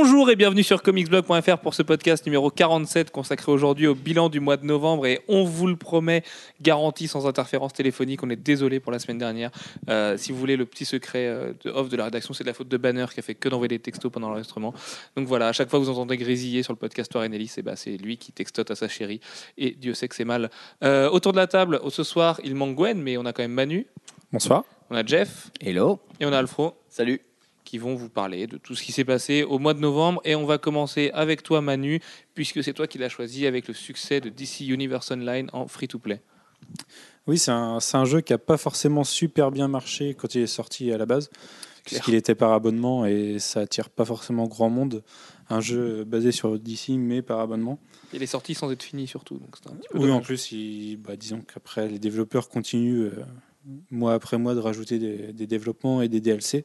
Bonjour et bienvenue sur comicsblog.fr pour ce podcast numéro 47 consacré aujourd'hui au bilan du mois de novembre et on vous le promet, garanti sans interférence téléphonique. On est désolé pour la semaine dernière. Euh, si vous voulez le petit secret euh, de off de la rédaction, c'est de la faute de Banner qui a fait que d'envoyer des textos pendant l'enregistrement. Donc voilà, à chaque fois que vous entendez grésiller sur le podcast War Ellis, eh ben, c'est lui qui textote à sa chérie et Dieu sait que c'est mal. Euh, autour de la table, ce soir, il manque Gwen, mais on a quand même Manu, Bonsoir. on a Jeff Hello. et on a Alfro. Salut. Qui vont vous parler de tout ce qui s'est passé au mois de novembre. Et on va commencer avec toi, Manu, puisque c'est toi qui l'as choisi avec le succès de DC Universe Online en free-to-play. Oui, c'est un, c'est un jeu qui n'a pas forcément super bien marché quand il est sorti à la base, puisqu'il était par abonnement et ça attire pas forcément grand monde. Un jeu basé sur DC mais par abonnement. Il est sorti sans être fini, surtout. Donc c'était un petit peu Oui, en plus, il- bah, disons qu'après, les développeurs continuent euh, mois après mois de rajouter des, des développements et des DLC.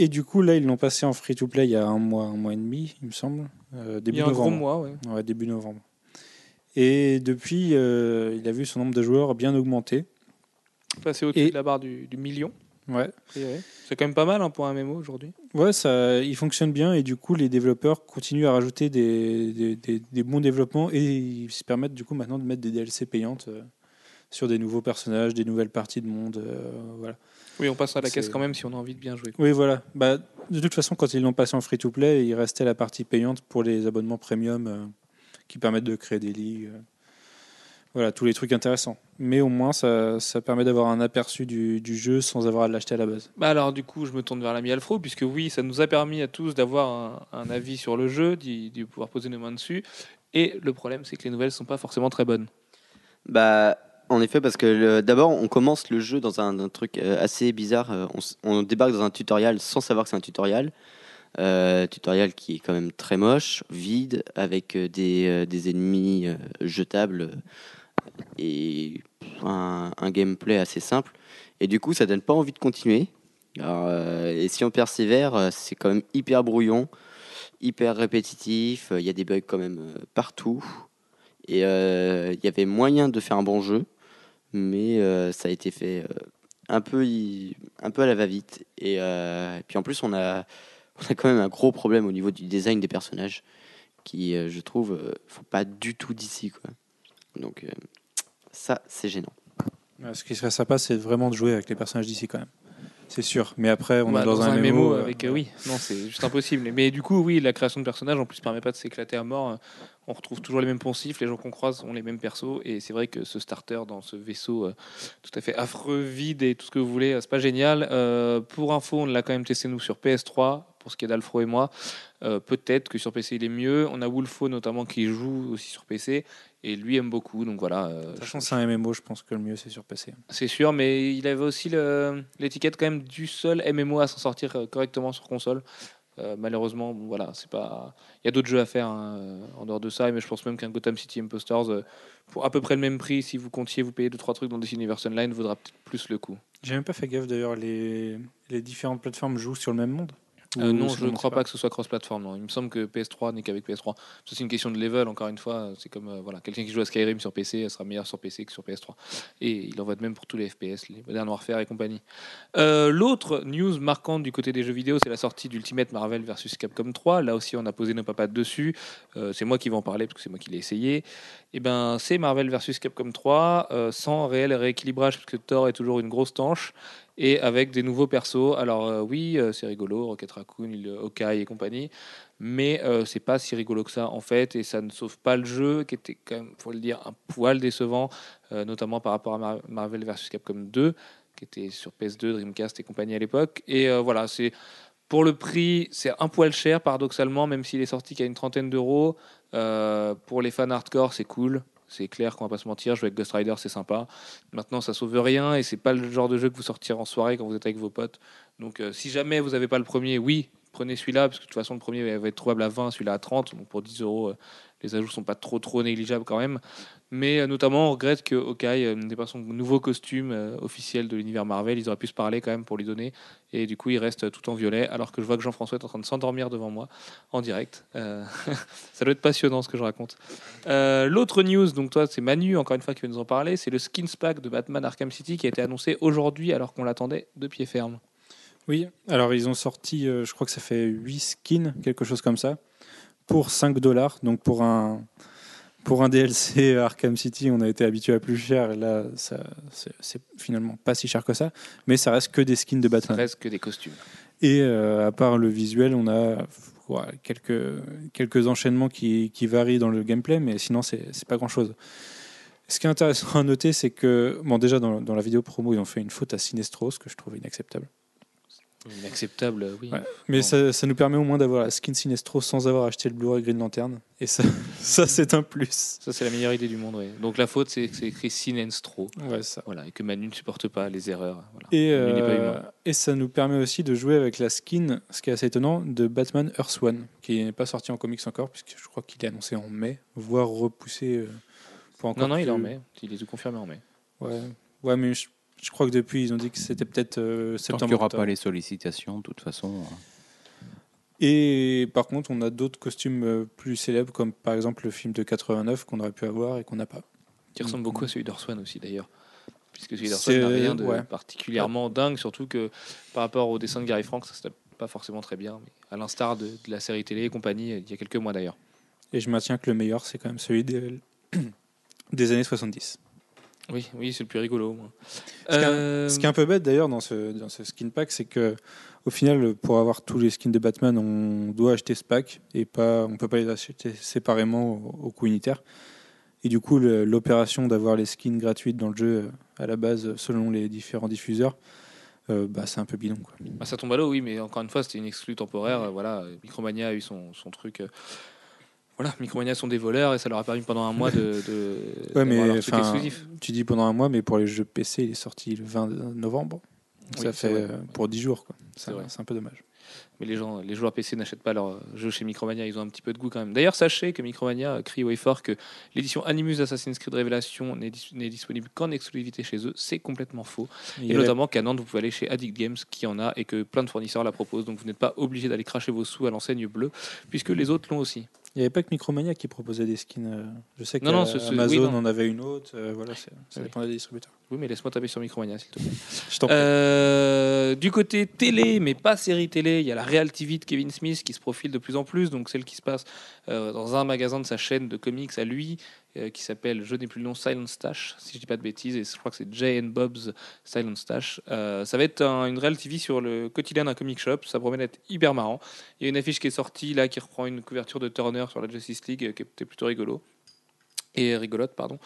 Et du coup, là, ils l'ont passé en free-to-play il y a un mois, un mois et demi, il me semble, euh, Il début y a un novembre. gros mois, ouais. Ouais, début novembre. Et depuis, euh, il a vu son nombre de joueurs bien augmenter. Passé au-dessus Et- de la barre du, du million. Ouais. priori. C'est quand même pas mal hein, pour un MMO aujourd'hui. Ouais, ça, il fonctionne bien et du coup, les développeurs continuent à rajouter des, des, des- des bons développements et ils se permettent du coup maintenant de mettre des DLC payantes euh, sur des nouveaux personnages, des nouvelles parties de monde. voilà. Oui, on passe à la caisse quand même si on a envie de bien jouer. Oui, voilà. Bah, de toute façon, quand ils l'ont passé en free-to-play, il restait la partie payante pour les abonnements premium euh, qui permettent de créer des ligues. euh, voilà, tous les trucs intéressants. Mais au moins, ça, ça permet d'avoir un aperçu du, du jeu sans avoir à l'acheter à la base. Bah alors du coup, je me tourne vers l'ami Alfro, puisque oui, ça nous a permis à tous d'avoir un, un avis sur le jeu, d'y pouvoir poser nos mains dessus. Et le problème, c'est que les nouvelles sont pas forcément très bonnes. Bah, en effet, parce que d'abord, on commence le jeu dans un, truc euh, assez bizarre. Euh, On, débarque dans un tutoriel sans savoir que c'est un tutoriel. Euh, tutoriel qui est quand même très moche, vide, avec euh, des, des ennemis jetables et un, gameplay assez simple. Et du coup, ça donne pas envie de continuer. Et si on persévère, c'est quand même hyper brouillon, hyper répétitif. Il y a des bugs quand même partout. Et il y avait moyen de faire un bon jeu, mais euh, ça a été fait euh, un, peu, un peu à la va-vite. Et, euh, puis en plus, on a, on a quand même un gros problème au niveau du design des personnages, qui, je trouve, euh, font pas du tout d'ici. Quoi. Donc ça, c'est gênant. Ce qui serait sympa, c'est vraiment de jouer avec les personnages d'ici quand même. C'est sûr. Mais après, on Bah, est dans, un, MMO MMO. euh, avec euh, oui, non, c'est juste impossible. Mais du coup, oui, la création de personnages en plus permet pas de s'éclater à mort. On retrouve toujours les mêmes poncifs, les gens qu'on croise ont les mêmes persos, et c'est vrai que ce starter dans ce vaisseau euh, tout à fait affreux, vide et tout ce que vous voulez, c'est pas génial. Euh, pour info, on l'a quand même testé nous sur PS3 pour ce qui est d'Alfro et moi. Euh, Peut-être que sur PC il est mieux. On a Wolfo notamment qui joue aussi sur PC et lui aime beaucoup. Donc voilà. euh, toute façon, c'est un MMO, je pense que le mieux, c'est sur PC. c'est sûr, mais il avait aussi l'étiquette quand même du seul MMO à s'en sortir euh, correctement sur console. Euh, malheureusement, bon, voilà, c'est pas. Il y a d'autres jeux à faire hein, en dehors de ça, mais je pense même qu'un Gotham City Impostors, euh, pour à peu près le même prix, si vous comptiez vous payer 2-3 trucs dans DC Universe Online, vaudra peut-être plus le coup. J'ai même pas fait gaffe d'ailleurs, les, les différentes plateformes jouent sur le même monde Euh, non, je ne crois pas que ce soit cross-platform. Il me semble que PS3 n'est qu'avec PS3. Ça, C'est une question de level, encore une fois. C'est comme euh, voilà, quelqu'un qui joue à Skyrim sur PC elle sera meilleur sur PC que sur PS3. Et il en va de même pour tous les FPS, les Modern Warfare et compagnie. Euh, L'autre news marquante du côté des jeux vidéo, c'est la sortie d'Ultimate Marvel vs Capcom 3. Là aussi, on a posé nos papates dessus. C'est moi qui vais en parler parce que c'est moi qui l'ai essayé. Et ben, c'est Marvel vs Capcom 3 euh, sans réel rééquilibrage parce que Thor est toujours une grosse tanche et avec des nouveaux persos. Alors euh, oui, euh, c'est rigolo, Rocket Raccoon, il- Hawkeye et compagnie, mais euh, c'est pas si rigolo que ça en fait, et ça ne sauve pas le jeu, qui était quand même, faut le dire, un poil décevant, euh, notamment par rapport à Mar- Marvel vs Capcom 2, qui était sur PS2, Dreamcast et compagnie à l'époque. Et euh, voilà, c'est pour le prix, c'est un poil cher paradoxalement, même s'il est sorti qu'à une trentaine d'euros. Euh, pour les fans hardcore, c'est cool. C'est clair qu'on va pas se mentir, jouer avec Ghost Rider c'est sympa. Maintenant ça sauve rien et c'est pas le genre de jeu que vous sortirez en soirée quand vous êtes avec vos potes. Donc euh, si jamais vous n'avez pas le premier, oui, prenez celui-là, parce que de toute façon le premier va être trouvable à 20, celui-là à 30, donc pour 10 euros, euh, les ajouts sont pas trop trop négligeables quand même. Mais euh, notamment on regrette que Hawkeye euh, n'ait pas son nouveau costume officiel de l'univers Marvel, ils auraient pu se parler quand même pour lui donner, et du coup il reste tout en violet, alors que je vois que Jean-François est en train de s'endormir devant moi en direct. Ça doit être passionnant ce que je raconte. L'autre news, donc toi c'est Manu encore une fois qui va nous en parler, c'est le skins pack de Batman Arkham City qui a été annoncé aujourd'hui alors qu'on l'attendait de pied ferme. Oui, alors ils ont sorti, euh, je crois que ça fait 8 skins, quelque chose comme ça, pour 5 dollars. Donc pour un, pour un DLC Arkham City, on a été habitué à plus cher. Et là, ça, c'est, finalement pas si cher que ça. Mais ça reste que des skins de Ça Batman. reste que des costumes. Et euh, à part le visuel, on a ouais, quelques, quelques enchaînements qui, qui varient dans le gameplay, mais sinon, c'est pas grand chose. Ce qui est intéressant à noter, c'est que, bon, déjà dans, dans la vidéo promo, ils ont fait une faute à Sinestros que je trouve inacceptable. Inacceptable, oui. Ouais. Mais Bon. ça, ça nous permet au moins d'avoir la skin Sinestro sans avoir acheté le Blu-ray Green Lantern. Et ça, ça c'est un plus. Ça, c'est la meilleure idée du monde. oui. Donc la faute, c'est que c'est écrit Sinestro. Ouais, ça. Voilà, et que Manu ne supporte pas les erreurs. Voilà. Et, euh, et ça nous permet aussi de jouer avec la skin, ce qui est assez étonnant, de Batman Earth One, qui n'est pas sorti en comics encore, puisque je crois qu'il est annoncé en mai, voire repoussé euh, pour encore Non, non, il est en mai. Il est tout confirmé en mai. Ouais, ouais mais je, je crois que depuis, ils ont dit que c'était peut-être euh, Tant septembre. qu'il n'y aura octobre. pas les sollicitations, de toute façon. euh, Et par contre, on a d'autres costumes euh, plus célèbres, comme par exemple le film de 89 qu'on aurait pu avoir et qu'on n'a pas. Qui ressemble beaucoup à celui d'Orswan aussi, d'ailleurs. Puisque celui C'est- d'Orswan n'a rien de ouais. particulièrement dingue, surtout que par rapport au dessin de Gary Frank, ça se tape pas forcément très bien. Mais à l'instar de, de la série télé et compagnie, il y a quelques mois d'ailleurs. Et je maintiens que le meilleur, c'est quand même celui des, des années 70. Oui, oui, c'est le plus rigolo. moi. Ce qui est un- Euh, Ce qui est un peu bête d'ailleurs dans ce, dans ce skin pack, c'est que au final, pour avoir tous les skins de Batman, on doit acheter ce pack et pas, on peut pas les acheter séparément au, au coût unitaire. Et du coup, le- l'opération d'avoir les skins gratuites dans le jeu à la base, selon les différents diffuseurs, euh, bah, c'est un peu bidon. Quoi. Bah, ça tombe à l'eau, oui, mais encore une fois, c'était une exclue temporaire. euh, Voilà, Micromania a eu son, son truc. Voilà, Micromania sont des voleurs et ça leur a permis pendant un mois de. de Ouais, mais leur truc enfin, exclusif. tu dis pendant un mois, mais pour les jeux PC, il est sorti le 20 novembre. Oui, ça fait vrai. euh, pour 10 jours. quoi. C'est vrai. c'est un peu dommage. Mais les gens, les joueurs PC n'achètent pas leurs jeux chez Micromania, ils ont un petit peu de goût quand même. D'ailleurs, sachez que Micromania crie haut et fort que l'édition Animus Assassin's Creed Révélation n'est dis- n'est disponible qu'en exclusivité chez eux. C'est complètement faux. Il Et notamment qu'à Nantes, vous pouvez aller chez Addict Games qui en a et que plein de fournisseurs la proposent. Donc vous n'êtes pas obligé d'aller cracher vos sous à l'enseigne bleue, puisque les autres l'ont aussi. Il n'y avait pas que Micromania qui proposait des skins. euh, Je sais que Non, non, ce- ce- Amazon oui, non. en avait une autre. euh, voilà, c'est- ça Oui. dépendait des distributeurs. Oui, mais laisse-moi taper sur Micromania, s'il te plaît. Je t'en prie. Euh, du côté télé, mais pas série télé, il y a la Real TV de Kevin Smith qui se profile de plus en plus, donc celle qui se passe euh, dans un magasin de sa chaîne de comics à lui, euh, qui s'appelle, je n'ai plus le nom, Silent Stash, si je dis pas de bêtises, et je crois que c'est Jay and Bob's Silent Stash. Euh, ça va être un- une Real TV sur le quotidien d'un comic shop, ça promet d'être hyper marrant. Il y a une affiche qui est sortie là qui reprend une couverture de Turner sur la Justice League, qui était plutôt rigolo. Et rigolote, pardon.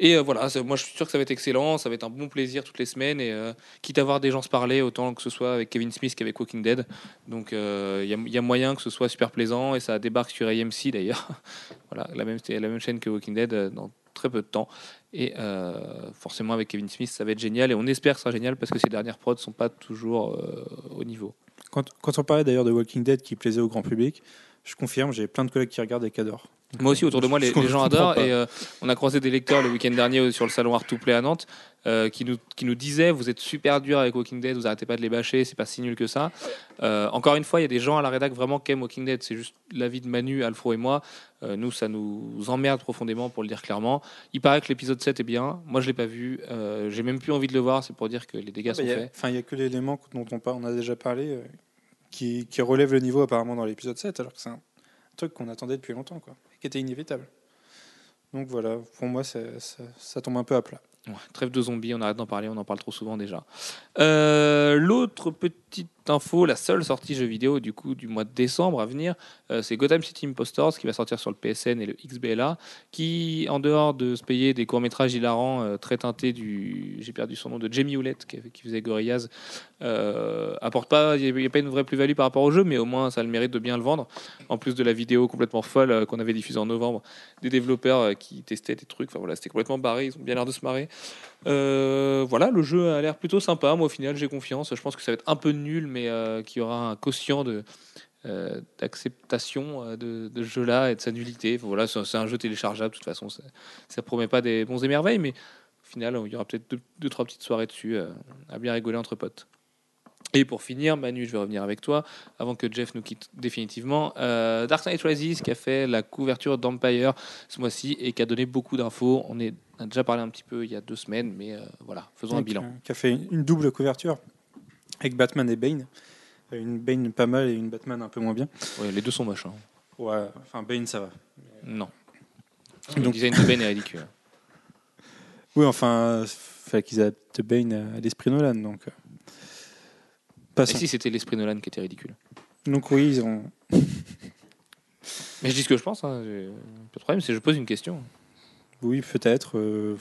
Et euh, voilà, ça- moi je suis sûr que ça va être excellent, ça va être un bon plaisir toutes les semaines. Et euh, quitte à voir des gens se parler, autant que ce soit avec Kevin Smith qu'avec Walking Dead. Donc euh, il il y a moyen que ce soit super plaisant et ça débarque sur AMC d'ailleurs. voilà, la même, chaîne que Walking Dead euh, dans très peu de temps. Et euh, forcément avec Kevin Smith, ça va être génial. Et on espère que ce sera génial parce que ces dernières prods sont pas toujours euh, au niveau. Quand, quand on parlait d'ailleurs de Walking Dead qui plaisait au grand public, je confirme, j'ai plein de collègues qui regardent et qui adorent. Moi aussi, autour de moi, les, gens adorent. Et euh, on a croisé des lecteurs le week-end dernier euh, sur le salon Art to Play à Nantes euh, qui, nous, qui nous disaient Vous êtes super dur avec Walking Dead, vous arrêtez pas de les bâcher, c'est pas si nul que ça. Euh, encore une fois, il y a des gens à la rédac vraiment qui aiment Walking Dead. C'est juste l'avis de Manu, Alfro et moi. Euh, nous, ça nous emmerde profondément, pour le dire clairement. Il paraît que l'épisode 7 est bien. Moi, je l'ai pas vu. Euh, J'ai même plus envie de le voir. C'est pour dire que les dégâts sont Il y a- faits. Enfin, il n'y a que l'élément dont on, on a déjà parlé euh, qui, qui relève le niveau apparemment dans l'épisode 7, alors que c'est un truc qu'on attendait depuis longtemps, quoi, qui était inévitable. Donc voilà, pour moi, ça, tombe un peu à plat. Trêve de zombies, on arrête d'en parler, on en parle trop souvent déjà. Euh, L'autre petite info, la seule sortie jeu vidéo du coup du mois de décembre à venir, euh, c'est Gotham City Impostors qui va sortir sur le PSN et le XBLA, qui en dehors de se payer des courts métrages hilarants euh, très teintés du, j'ai perdu son nom, de Jamie Hewlett qui, faisait Gorillaz, euh, apporte pas, il n'y a, pas une vraie plus-value par rapport au jeu, mais au moins ça a le mérite de bien le vendre. En plus de la vidéo complètement folle euh, qu'on avait diffusée en novembre des développeurs qui testaient des trucs. Enfin voilà, c'était complètement barré. Ils ont bien l'air de se marrer. Euh, voilà, le jeu a l'air plutôt sympa. Moi, au final, j'ai confiance. Je pense que ça va être un peu nul, mais euh, qu'il y aura un quotient de euh, d'acceptation de, ce jeu-là et de sa nullité. Voilà, c'est un jeu téléchargeable. De toute façon, ça, ça promet pas des bons et merveilles, mais au final, il y aura peut-être deux, deux, trois petites soirées dessus à bien rigoler entre potes. Et pour finir, Manu, je vais revenir avec toi avant que Jeff nous quitte définitivement. Euh, Dark Knight Rises qui a fait la couverture d'Empire ce mois-ci et qui a donné beaucoup d'infos. On, est, on a déjà parlé un petit peu il y a deux semaines, mais euh, voilà, faisons un bilan. euh, qui a fait une double couverture. avec Batman et Bane. Une Bane pas mal et une Batman un peu moins bien. Ouais, les deux sont moches. hein. Ouais, enfin Bane ça va. Non. Donc- Le design de Ben est ridicule. Oui, enfin, fallait qu'ils adaptent Bane à l'esprit Nolan, donc. Et si c'était l'esprit Nolan qui était ridicule Donc oui, ils ont. Mais je dis ce que je pense, hein, de problème, c'est je pose une question. Oui, peut-être. euh,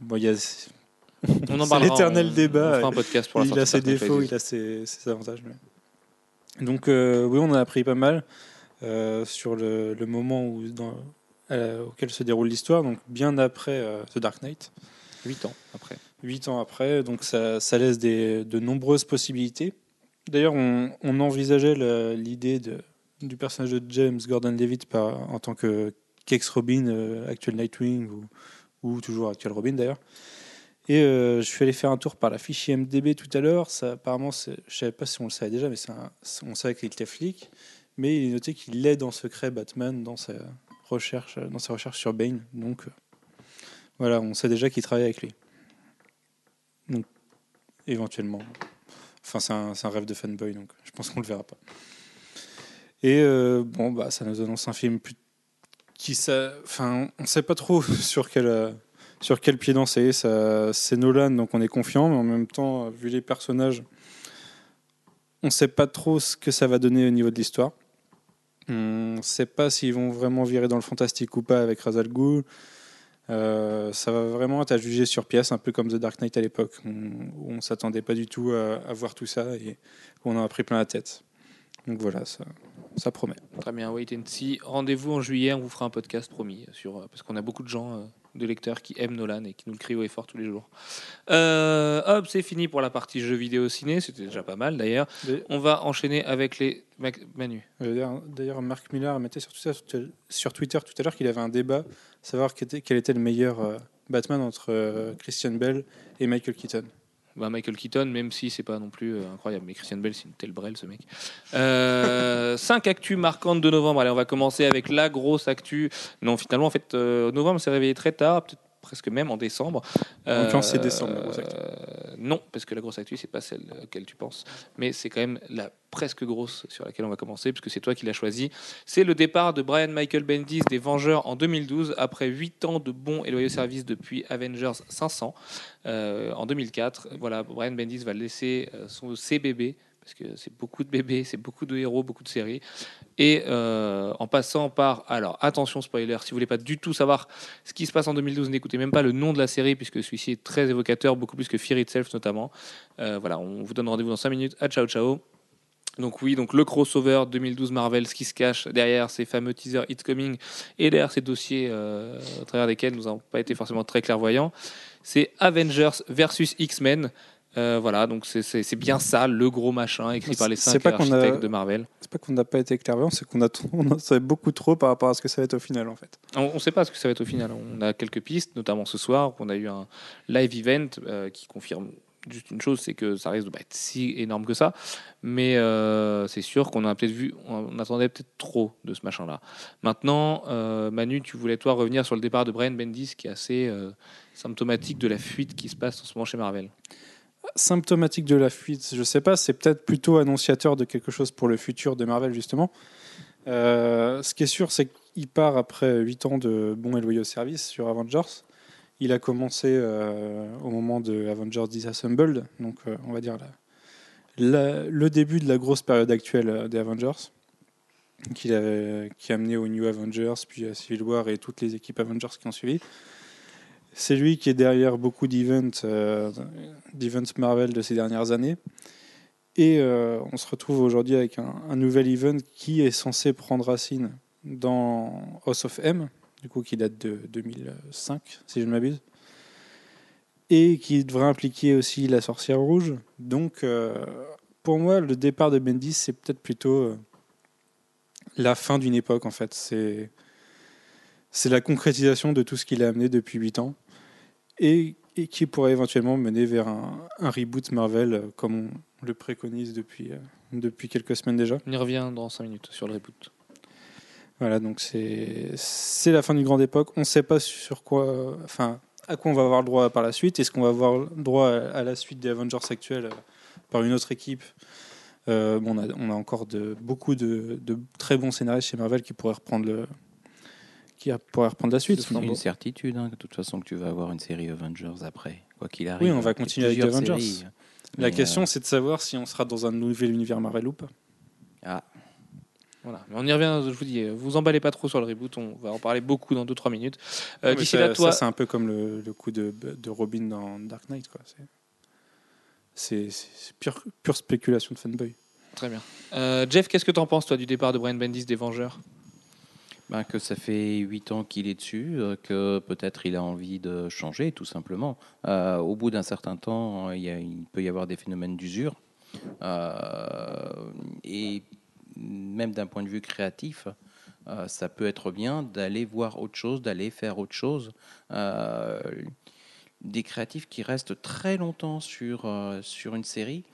Bon, y a... On en C'est parlera. l'éternel on- débat. On fera un podcast pour la il a ses défauts, il a ses, ses avantages. mais- Donc euh, oui, on a appris pas mal euh, sur le, le moment où, dans, euh, auquel se déroule l'histoire, donc bien après The Dark Knight, 8 ans après. Huit ans après. Donc ça, laisse des, de nombreuses possibilités. D'ailleurs, on, envisageait l'idée du personnage de James Gordon-Levitt en tant que qu'ex-Robin, euh, actuel Nightwing ou, ou toujours actuel Robin d'ailleurs. Et euh, je suis allé faire un tour par la fiche IMDB tout à l'heure. Apparemment, je savais pas si on le savait déjà, mais on savait qu'il était flic. Mais il est noté qu'il aide en secret Batman dans sa recherche, dans sa recherche sur Bane. Donc euh, voilà, on sait déjà qu'il travaille avec lui. Éventuellement. Enfin, c'est un, rêve de fanboy, donc je pense qu'on le verra pas. Et euh, bon, bah, ça nous annonce un film plus... qui enfin, on sait pas trop sur quel euh, sur quel pied danser. Ça, c'est Nolan, donc on est confiant, mais en même temps, vu les personnages, on sait pas trop ce que ça va donner au niveau de l'histoire. On sait pas s'ils vont vraiment virer dans le fantastique ou pas avec Ra's al Ghul. Euh, ça va vraiment être à juger sur pièce, un peu comme The Dark Knight à l'époque, où on s'attendait pas du tout à, à voir tout ça et on en a pris plein la tête. Donc voilà, ça, ça promet. Très bien, wait and see. Rendez-vous en juillet, on vous fera un podcast promis, sur, euh, parce qu'on a beaucoup de gens, euh, de lecteurs qui aiment Nolan et qui nous le crient haut et fort tous les jours. Euh, hop, c'est fini pour la partie jeux vidéo ciné, c'était déjà pas mal d'ailleurs. On va enchaîner avec les... Mac- Manu. Euh, D'ailleurs- Marc Millar mettait sur Twitter, sur Twitter tout à l'heure qu'il avait un débat, savoir quel était, quel était le meilleur euh, Batman entre Christian Bell et Michael Keaton. Bah, Michael Keaton, même si c'est pas non plus euh, incroyable, mais Christian Bell, c'est une telle brêle ce mec. Euh, cinq actus marquantes de novembre. Allez, on va commencer avec la grosse actu. Non, finalement, en fait, euh, novembre s'est réveillé très tard, peut-être presque même en décembre. L'occurrence, c'est décembre, la grosse actu. Euh, non, parce que la grosse actu, c'est pas celle à laquelle tu penses, mais c'est quand même la presque grosse sur laquelle on va commencer, puisque c'est toi qui l'as choisi. C'est le départ de Brian Michael Bendis des Vengeurs en 2012, après 8 ans de bons et loyaux services depuis Avengers 500 euh, en 2004. Voilà, Brian Bendis va laisser euh, son, bébés, parce que c'est beaucoup de bébés, c'est beaucoup de héros, beaucoup de séries. Et euh, en passant par, alors attention spoiler, si vous voulez pas du tout savoir ce qui se passe en 2012, n'écoutez même pas le nom de la série, puisque celui-ci est très évocateur, beaucoup plus que Fear Itself notamment. Euh, voilà, on vous donne rendez-vous dans 5 minutes. À ciao ciao. Donc oui, donc le crossover 2012 Marvel, ce qui se cache derrière ces fameux teasers It's Coming et derrière ces dossiers euh, à travers lesquels nous n'avons pas été forcément très clairvoyants, c'est Avengers versus X-Men. Euh, voilà, donc c'est- bien ça, le gros machin écrit par les cinq pas a- architectes de Marvel. C'est pas qu'on n'a pas été clairvoyant, c'est qu'on a, on savait beaucoup trop par rapport à ce que ça va être au final en fait. On ne sait pas ce que ça va être au final. On a quelques pistes, notamment ce soir. On a eu un live event euh, qui confirme juste une chose, c'est que ça risque de pas être si énorme que ça. Mais euh, c'est sûr qu'on a peut-être vu, on attendait peut-être trop de ce machin-là. Maintenant, euh, Manu, tu voulais toi revenir sur le départ de Brian Bendis, qui est assez euh, symptomatique de la fuite qui se passe en ce moment chez Marvel. Symptomatique de la fuite, je sais pas, c'est peut-être plutôt annonciateur de quelque chose pour le futur de Marvel justement. Euh, ce qui est sûr, c'est qu'il part après 8 ans de bons et loyaux services sur Avengers. Il a commencé euh, au moment de Avengers Disassembled, donc euh, on va dire le début de la grosse période actuelle des Avengers, qu'il avait, qui a amené au New Avengers, puis à Civil War et toutes les équipes Avengers qui ont suivi. C'est lui qui est derrière beaucoup d'events euh, Marvel de ces dernières années. Et euh, on se retrouve aujourd'hui avec un, nouvel event qui est censé prendre racine dans House of M, du coup qui date de 2005, si je ne m'abuse, et qui devrait impliquer aussi la sorcière rouge. Donc, euh, pour moi, le départ de Bendis, c'est peut-être plutôt la fin d'une époque, en fait. C'est la concrétisation de tout ce qu'il a amené depuis 8 ans et, et qui pourrait éventuellement mener vers un, un reboot Marvel euh, comme on le préconise depuis, euh, depuis quelques semaines déjà. On y revient dans 5 minutes sur le reboot. Voilà, donc c'est la fin d'une grande époque. On ne sait pas sur quoi, enfin, à quoi on va avoir le droit par la suite. Est-ce qu'on va avoir le droit à, la suite des Avengers actuels euh, par une autre équipe? Euh, bon, on, a, on a encore de, beaucoup de, de très bons scénaristes chez Marvel qui pourraient reprendre, le, qui a- pourraient reprendre la suite. Ce C'est une certitude, hein, de toute façon, que tu vas avoir une série Avengers après, quoi qu'il arrive. Oui, on va continuer avec Avengers. séries. La question, euh, c'est de savoir si on sera dans un nouvel univers Marvel ou pas. ah, Voilà. Mais on y revient, je vous dis, euh, vous emballez pas trop sur le reboot, on va en parler beaucoup dans 2-3 minutes. Euh, D'ici ça- là, toi, ça, c'est un peu comme le, le coup de, de Robin dans Dark Knight. quoi. C'est- pure, pure spéculation de fanboy. Très bien. Euh, Jeff, qu'est-ce que tu en penses, toi, du départ de Brian Bendis des Vengeurs? Ben, que ça fait 8 ans qu'il est dessus, euh, que peut-être il a envie de changer, tout simplement. Euh, au bout d'un certain temps, il, peut y avoir des phénomènes d'usure. Euh, et même d'un point de vue créatif, ça peut être bien d'aller voir autre chose, d'aller faire autre chose. Des créatifs qui restent très longtemps sur, sur une série,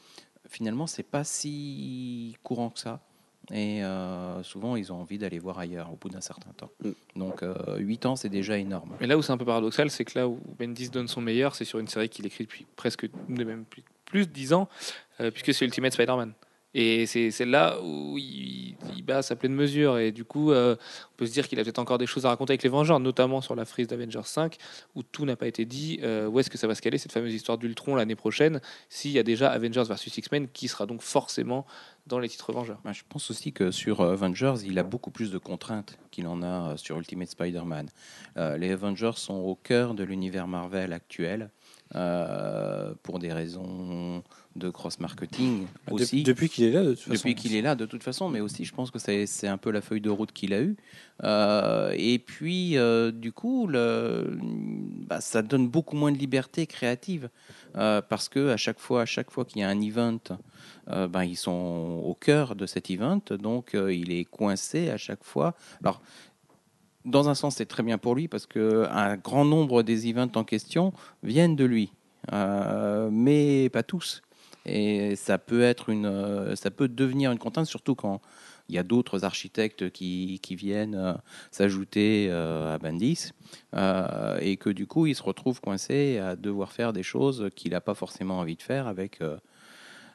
finalement, c'est pas si courant que ça. Et euh, souvent, ils ont envie d'aller voir ailleurs au bout d'un certain temps. Mm. Donc, 8 ans, c'est déjà énorme. Mais là où c'est un peu paradoxal, c'est que là où Bendis donne son meilleur, c'est sur une série qu'il écrit depuis presque même plus, plus de 10 ans, euh, puisque c'est Ultimate Spider-Man. Et c'est c'est là où il, il bat sa pleine mesure. Et du coup, euh, on peut se dire qu'il a peut-être encore des choses à raconter avec les Vengeurs, notamment sur la frise d'Avengers 5, où tout n'a pas été dit. Euh, où est-ce que ça va se caler, cette fameuse histoire d'Ultron l'année prochaine, s'il y a déjà Avengers versus X-Men, qui sera donc forcément dans les titres Vengeurs Ben, je pense aussi que sur euh, Avengers, il a beaucoup plus de contraintes qu'il en a sur Ultimate Spider-Man. Les Avengers sont au cœur de l'univers Marvel actuel pour des raisons de cross-marketing De- aussi. depuis qu'il est là, de toute façon. Depuis qu'il est là, de toute façon, mais aussi, je pense que c'est un peu la feuille de route qu'il a eue. Euh, et puis, euh, du coup, le, bah, ça donne beaucoup moins de liberté créative euh, parce que à chaque fois, à chaque fois qu'il y a un event, ben, ils sont au cœur de cet event, donc il est coincé à chaque fois. Alors, dans un sens, c'est très bien pour lui parce que un grand nombre des events en question viennent de lui, mais pas tous. Et ça peut être une, euh, ça peut devenir une contrainte, surtout quand il y a d'autres architectes qui, qui viennent euh, s'ajouter euh, à Bendis et que du coup il se retrouve coincé à devoir faire des choses qu'il n'a pas forcément envie de faire avec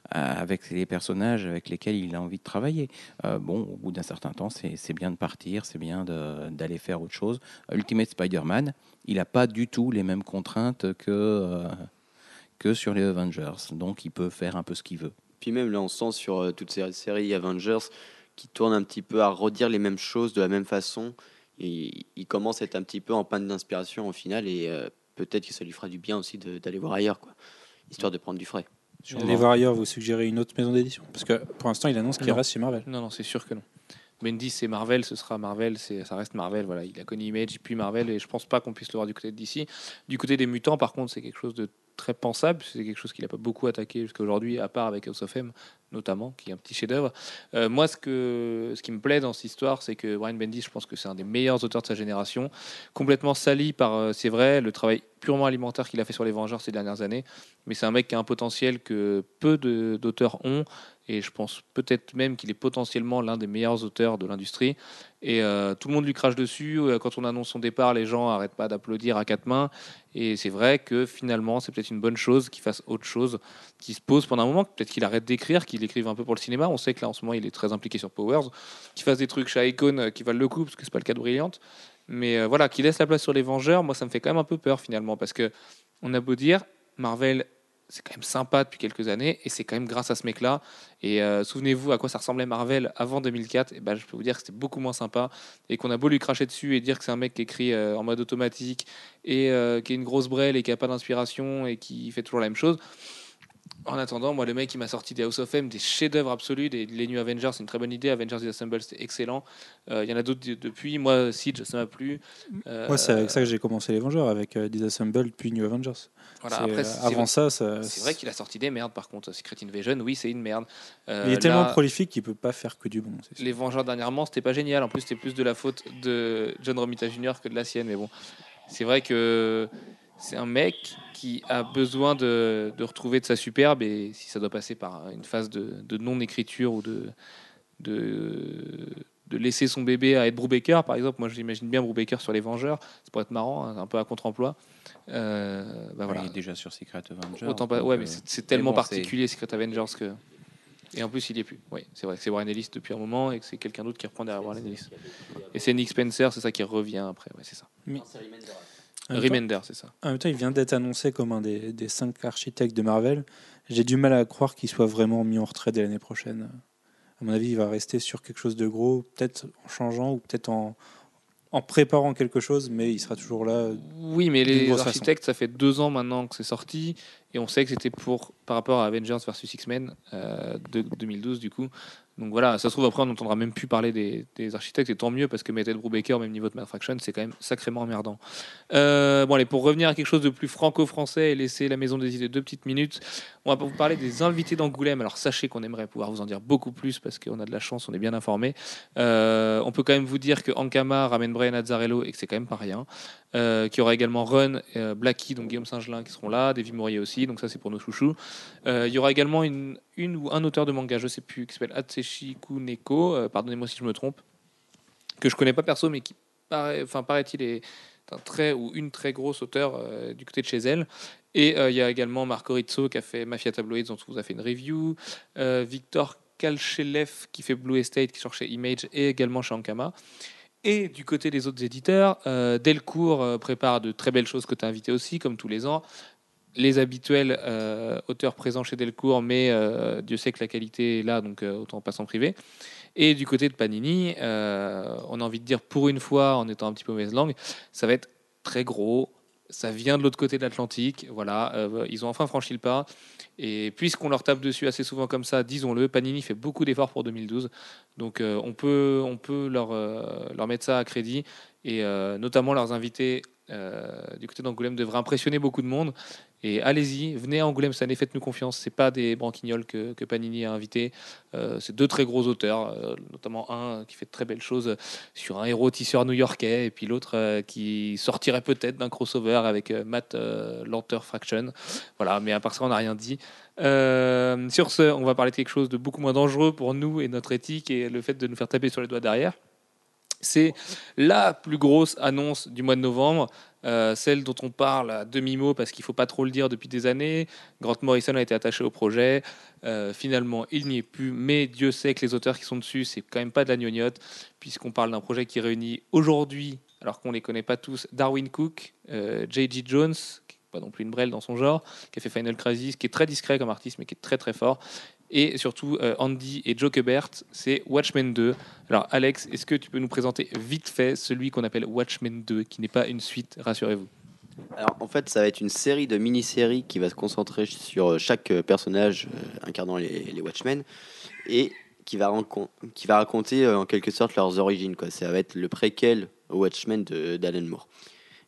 avec les personnages avec lesquels il a envie de travailler. Bon, au bout d'un certain temps, c'est bien de partir, c'est bien d'aller faire autre chose. Ultimate Spider-Man, il n'a pas du tout les mêmes contraintes que, que sur les Avengers, donc il peut faire un peu ce qu'il veut. Puis même là, on sent sur euh, toutes ces séries Avengers qui tournent un petit peu à redire les mêmes choses de la même façon. Et il commence à être un petit peu en panne d'inspiration au final et euh, peut-être que ça lui fera du bien aussi de- d'aller voir ailleurs, quoi, histoire de prendre du frais. Allez voir ailleurs, vous suggérez une autre maison d'édition Parce que pour l'instant, il annonce qu'il reste chez Marvel. Non, non, c'est sûr que non. Bendis, c'est Marvel, ce sera Marvel, c'est, ça reste Marvel. Voilà, il a connu Image, puis Marvel, et je pense pas qu'on puisse le voir du côté de DC. Du côté des mutants, par contre, c'est quelque chose de très pensable. C'est quelque chose qu'il a pas beaucoup attaqué jusqu'à aujourd'hui, à part avec House of M, notamment, qui est un petit chef-d'œuvre. Euh, moi, ce, que, ce qui me plaît dans cette histoire, c'est que Brian Bendis, je pense que c'est un des meilleurs auteurs de sa génération, complètement sali par, euh, c'est vrai, le travail purement alimentaire qu'il a fait sur les Vengeurs ces dernières années. Mais c'est un mec qui a un potentiel que peu d'auteurs ont. Et je pense peut-être même qu'il est potentiellement l'un des meilleurs auteurs de l'industrie. Et euh, tout le monde lui crache dessus. Euh, Quand on annonce son départ, les gens n'arrêtent pas d'applaudir à quatre mains. Et c'est vrai que finalement, c'est peut-être une bonne chose qu'il fasse autre chose, qu'il se pose pendant un moment. Peut-être qu'il arrête d'écrire, qu'il écrive un peu pour le cinéma. On sait que là, en ce moment, il est très impliqué sur Powers. Qu'il fasse des trucs chez Icon euh, qui valent le coup, parce que c'est pas le cas de Brillante. Mais voilà, qu'il laisse la place sur les Vengeurs, moi, ça me fait quand même un peu peur finalement. Parce que on a beau dire, Marvel c'est quand même sympa depuis quelques années et c'est quand même grâce à ce mec-là. Et euh, souvenez-vous à quoi ça ressemblait Marvel avant 2004. Et ben, je peux vous dire que c'était beaucoup moins sympa et qu'on a beau lui cracher dessus et dire que c'est un mec qui écrit euh, en mode automatique et euh, qui est une grosse brêle et qui a pas d'inspiration et qui fait toujours la même chose. En attendant, moi, le mec qui m'a sorti des House of M, des chefs-d'œuvre absolus, des, les New Avengers, c'est une très bonne idée. Avengers Disassemble, c'était excellent. Euh, Il y en a d'autres de- depuis. Moi, Siege, ça m'a plu. Euh, Moi, c'est avec ça que j'ai commencé les Vengeurs, avec euh, Disassemble puis New Avengers. voilà, après, euh, avant ça, ça c'est vrai qu'il a sorti des merdes par contre. Secret Invasion, oui, c'est une merde. Il est tellement prolifique qu'il peut pas faire que du bon. Les Vengeurs dernièrement, c'était pas génial. En plus, c'était plus de la faute de John Romita Jr. que de la sienne. Mais bon, c'est vrai que c'est un mec qui a besoin de, de retrouver de sa superbe et si ça doit passer par une phase de, de non-écriture ou de, de, de laisser son bébé à être Brubaker, par exemple. Moi, j'imagine bien Brubaker sur les Vengeurs. Ça pourrait être marrant, hein, un peu à contre-emploi. Euh, bah voilà. Il est déjà sur Secret Avengers. Autant pas, ouais, euh, mais c'est c'est tellement bon, c'est- particulier Secret Avengers que. Et en plus, il y est plus. Oui, c'est vrai que c'est Warren Ellis depuis un moment et que c'est quelqu'un d'autre qui reprend derrière Warren Ellis. Et c'est Nick Spencer, c'est ça qui revient après. Ouais, c'est ça. Remender, c'est ça. En même temps, il vient d'être annoncé comme un des, des cinq architectes de Marvel. J'ai du mal à croire qu'il soit vraiment mis en retrait dès l'année prochaine. À mon avis, il va rester sur quelque chose de gros, peut-être en changeant ou peut-être en, en préparant quelque chose, mais il sera toujours là. Oui, mais les architectes, ça fait deux ans maintenant que c'est sorti, et on sait que c'était pour par rapport à Avengers versus X-Men euh, de 2012 du coup. Donc voilà, ça se trouve après on n'entendra même plus parler des, architectes, et tant mieux parce que mettre Ed Brubaker même niveau de Matt Fraction, c'est quand même sacrément emmerdant. Euh, bon allez, pour revenir à quelque chose de plus franco-français et laisser la maison des idées deux petites minutes, on va vous parler des invités d'Angoulême. Alors sachez qu'on aimerait pouvoir vous en dire beaucoup plus parce qu'on a de la chance, on est bien informé. Euh, on peut quand même vous dire que Ankama ramène Brian Azzarello et que c'est quand même pas rien. Euh, qu'il y aura également Run, euh, Blacky, donc Guillaume Saint-Gelin qui seront là, Davy Mourier aussi, donc ça c'est pour nos chouchous. Il y aura également une, une ou un auteur de manga, je sais plus, qui s'appelle Atseshi Kuneko, euh, pardonnez-moi si je me trompe, que je connais pas perso, mais qui paraît, enfin paraît-il est un très ou une très grosse auteur euh, du côté de chez elle. Et euh, il y a également Marco Rizzo qui a fait Mafia Tabloids, dont on vous a fait une review, euh, Victor Kalchelev qui fait Blue Estate, qui sort chez Image et également chez Ankama. Et du côté des autres éditeurs, Delcourt prépare de très belles choses que tu as invité aussi, comme tous les ans. Les habituels euh, auteurs présents chez Delcourt, mais euh, Dieu sait que la qualité est là, donc euh, autant passer en privé. Et du côté de Panini, on a envie de dire pour une fois, en étant un petit peu mauvaise langue, ça va être très gros. Ça vient de l'autre côté de l'Atlantique. Voilà, ils ont enfin franchi le pas. Et puisqu'on leur tape dessus assez souvent comme ça, disons-le, Panini fait beaucoup d'efforts pour 2012. Donc on peut, on peut leur, mettre ça à crédit. Et notamment leurs invités du côté d'Angoulême devraient impressionner beaucoup de monde. Et allez-y, venez à Angoulême cette année, faites-nous confiance. C'est pas des branquignoles que, Panini a invités. Euh, c'est deux très gros auteurs, euh, notamment un qui fait de très belles choses sur un héros tisseur new-yorkais, et puis l'autre euh, qui sortirait peut-être d'un crossover avec Matt Lanter Fraction. Voilà, mais à part ça, on n'a rien dit. Sur ce, on va parler de quelque chose de beaucoup moins dangereux pour nous et notre éthique et le fait de nous faire taper sur les doigts derrière. C'est la plus grosse annonce du mois de novembre, euh, celle dont on parle à demi-mot parce qu'il ne faut pas trop le dire depuis des années. Grant Morrison a été attaché au projet. Euh, finalement, il n'y est plus, mais Dieu sait que les auteurs qui sont dessus, c'est quand même pas de la gnognotte, puisqu'on parle d'un projet qui réunit aujourd'hui, alors qu'on ne les connaît pas tous, Darwin Cook, euh, J.G. Jones, qui n'est pas non plus une brêle dans son genre, qui a fait Final Crisis, qui est très discret comme artiste, mais qui est très très fort. Et surtout, euh, Andy et Joe Kubert, c'est Watchmen 2. Alors, Alex, est-ce que tu peux nous présenter vite fait celui qu'on appelle Watchmen 2, qui n'est pas une suite, rassurez-vous? Alors, en fait, ça va être une série de mini-séries qui va se concentrer sur euh, chaque euh, personnage incarnant les, Watchmen et qui va, qui va raconter en quelque sorte leurs origines. Quoi. Ça va être le préquel au Watchmen d'Alan Moore.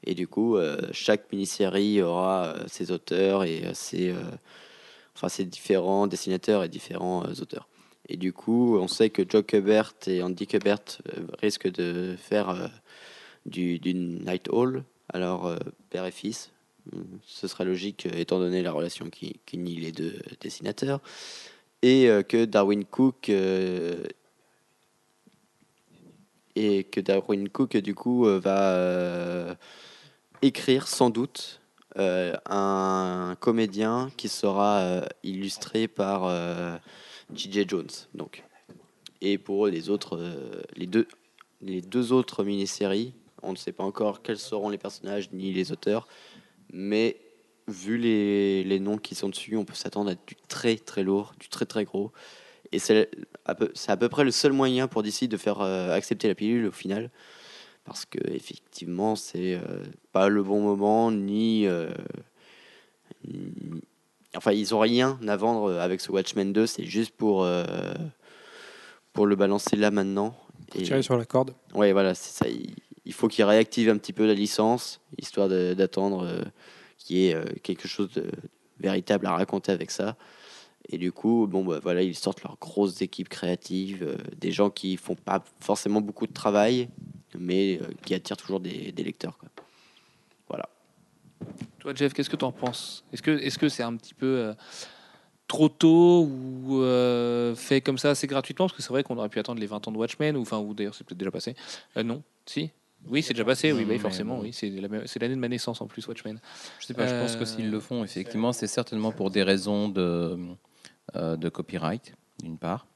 Et du coup, chaque mini-série aura ses auteurs et ses, enfin, ses différents dessinateurs et différents euh, auteurs. Et du coup, on sait que Joe Kubert et Andy Kubert euh, risquent de faire euh, du, Night Hall, alors père et fils. Ce serait logique étant donné la relation qui, qui unit les deux dessinateurs. Et que Darwin Cook et que Darwin Cook du coup va écrire sans doute un comédien qui sera euh, illustré par euh, J.J. Jones donc et pour les autres euh, les deux les deux autres mini-séries on ne sait pas encore quels seront les personnages ni les auteurs mais vu les, les noms qui sont dessus on peut s'attendre à du très très lourd du très très gros et c'est à à peu près le seul moyen pour DC de faire euh, accepter la pilule au final. Parce que effectivement, c'est euh, pas le bon moment, ni, euh, ni- Enfin, ils ont rien à vendre avec ce Watchmen 2, c'est juste pour, euh, pour le balancer là maintenant. Et, Tirer sur la corde. ouais, voilà, c'est ça. Il, il faut qu'ils réactivent un petit peu la licence, histoire d'attendre euh, qu'il y ait euh, quelque chose de véritable à raconter avec ça. Et du coup, bon, bah, voilà, ils sortent leurs grosses équipes créatives, euh, des gens qui font pas forcément beaucoup de travail, mais euh, qui attirent toujours des, des lecteurs. Quoi. Voilà. Toi, Jeff, qu'est-ce que tu en penses? Est-ce que c'est un petit peu euh, trop tôt ou euh, fait comme ça assez gratuitement? Parce que c'est vrai qu'on aurait pu attendre les 20 ans de Watchmen, ou, enfin, ou d'ailleurs c'est peut-être déjà passé. Euh, non, si? Oui, c'est déjà passé, oui, forcément, bon. oui. C'est la même- c'est l'année de ma naissance en plus, Watchmen. Je sais pas, je pense que s'ils le font, effectivement, c'est certainement pour des raisons de, euh, de copyright, d'une part.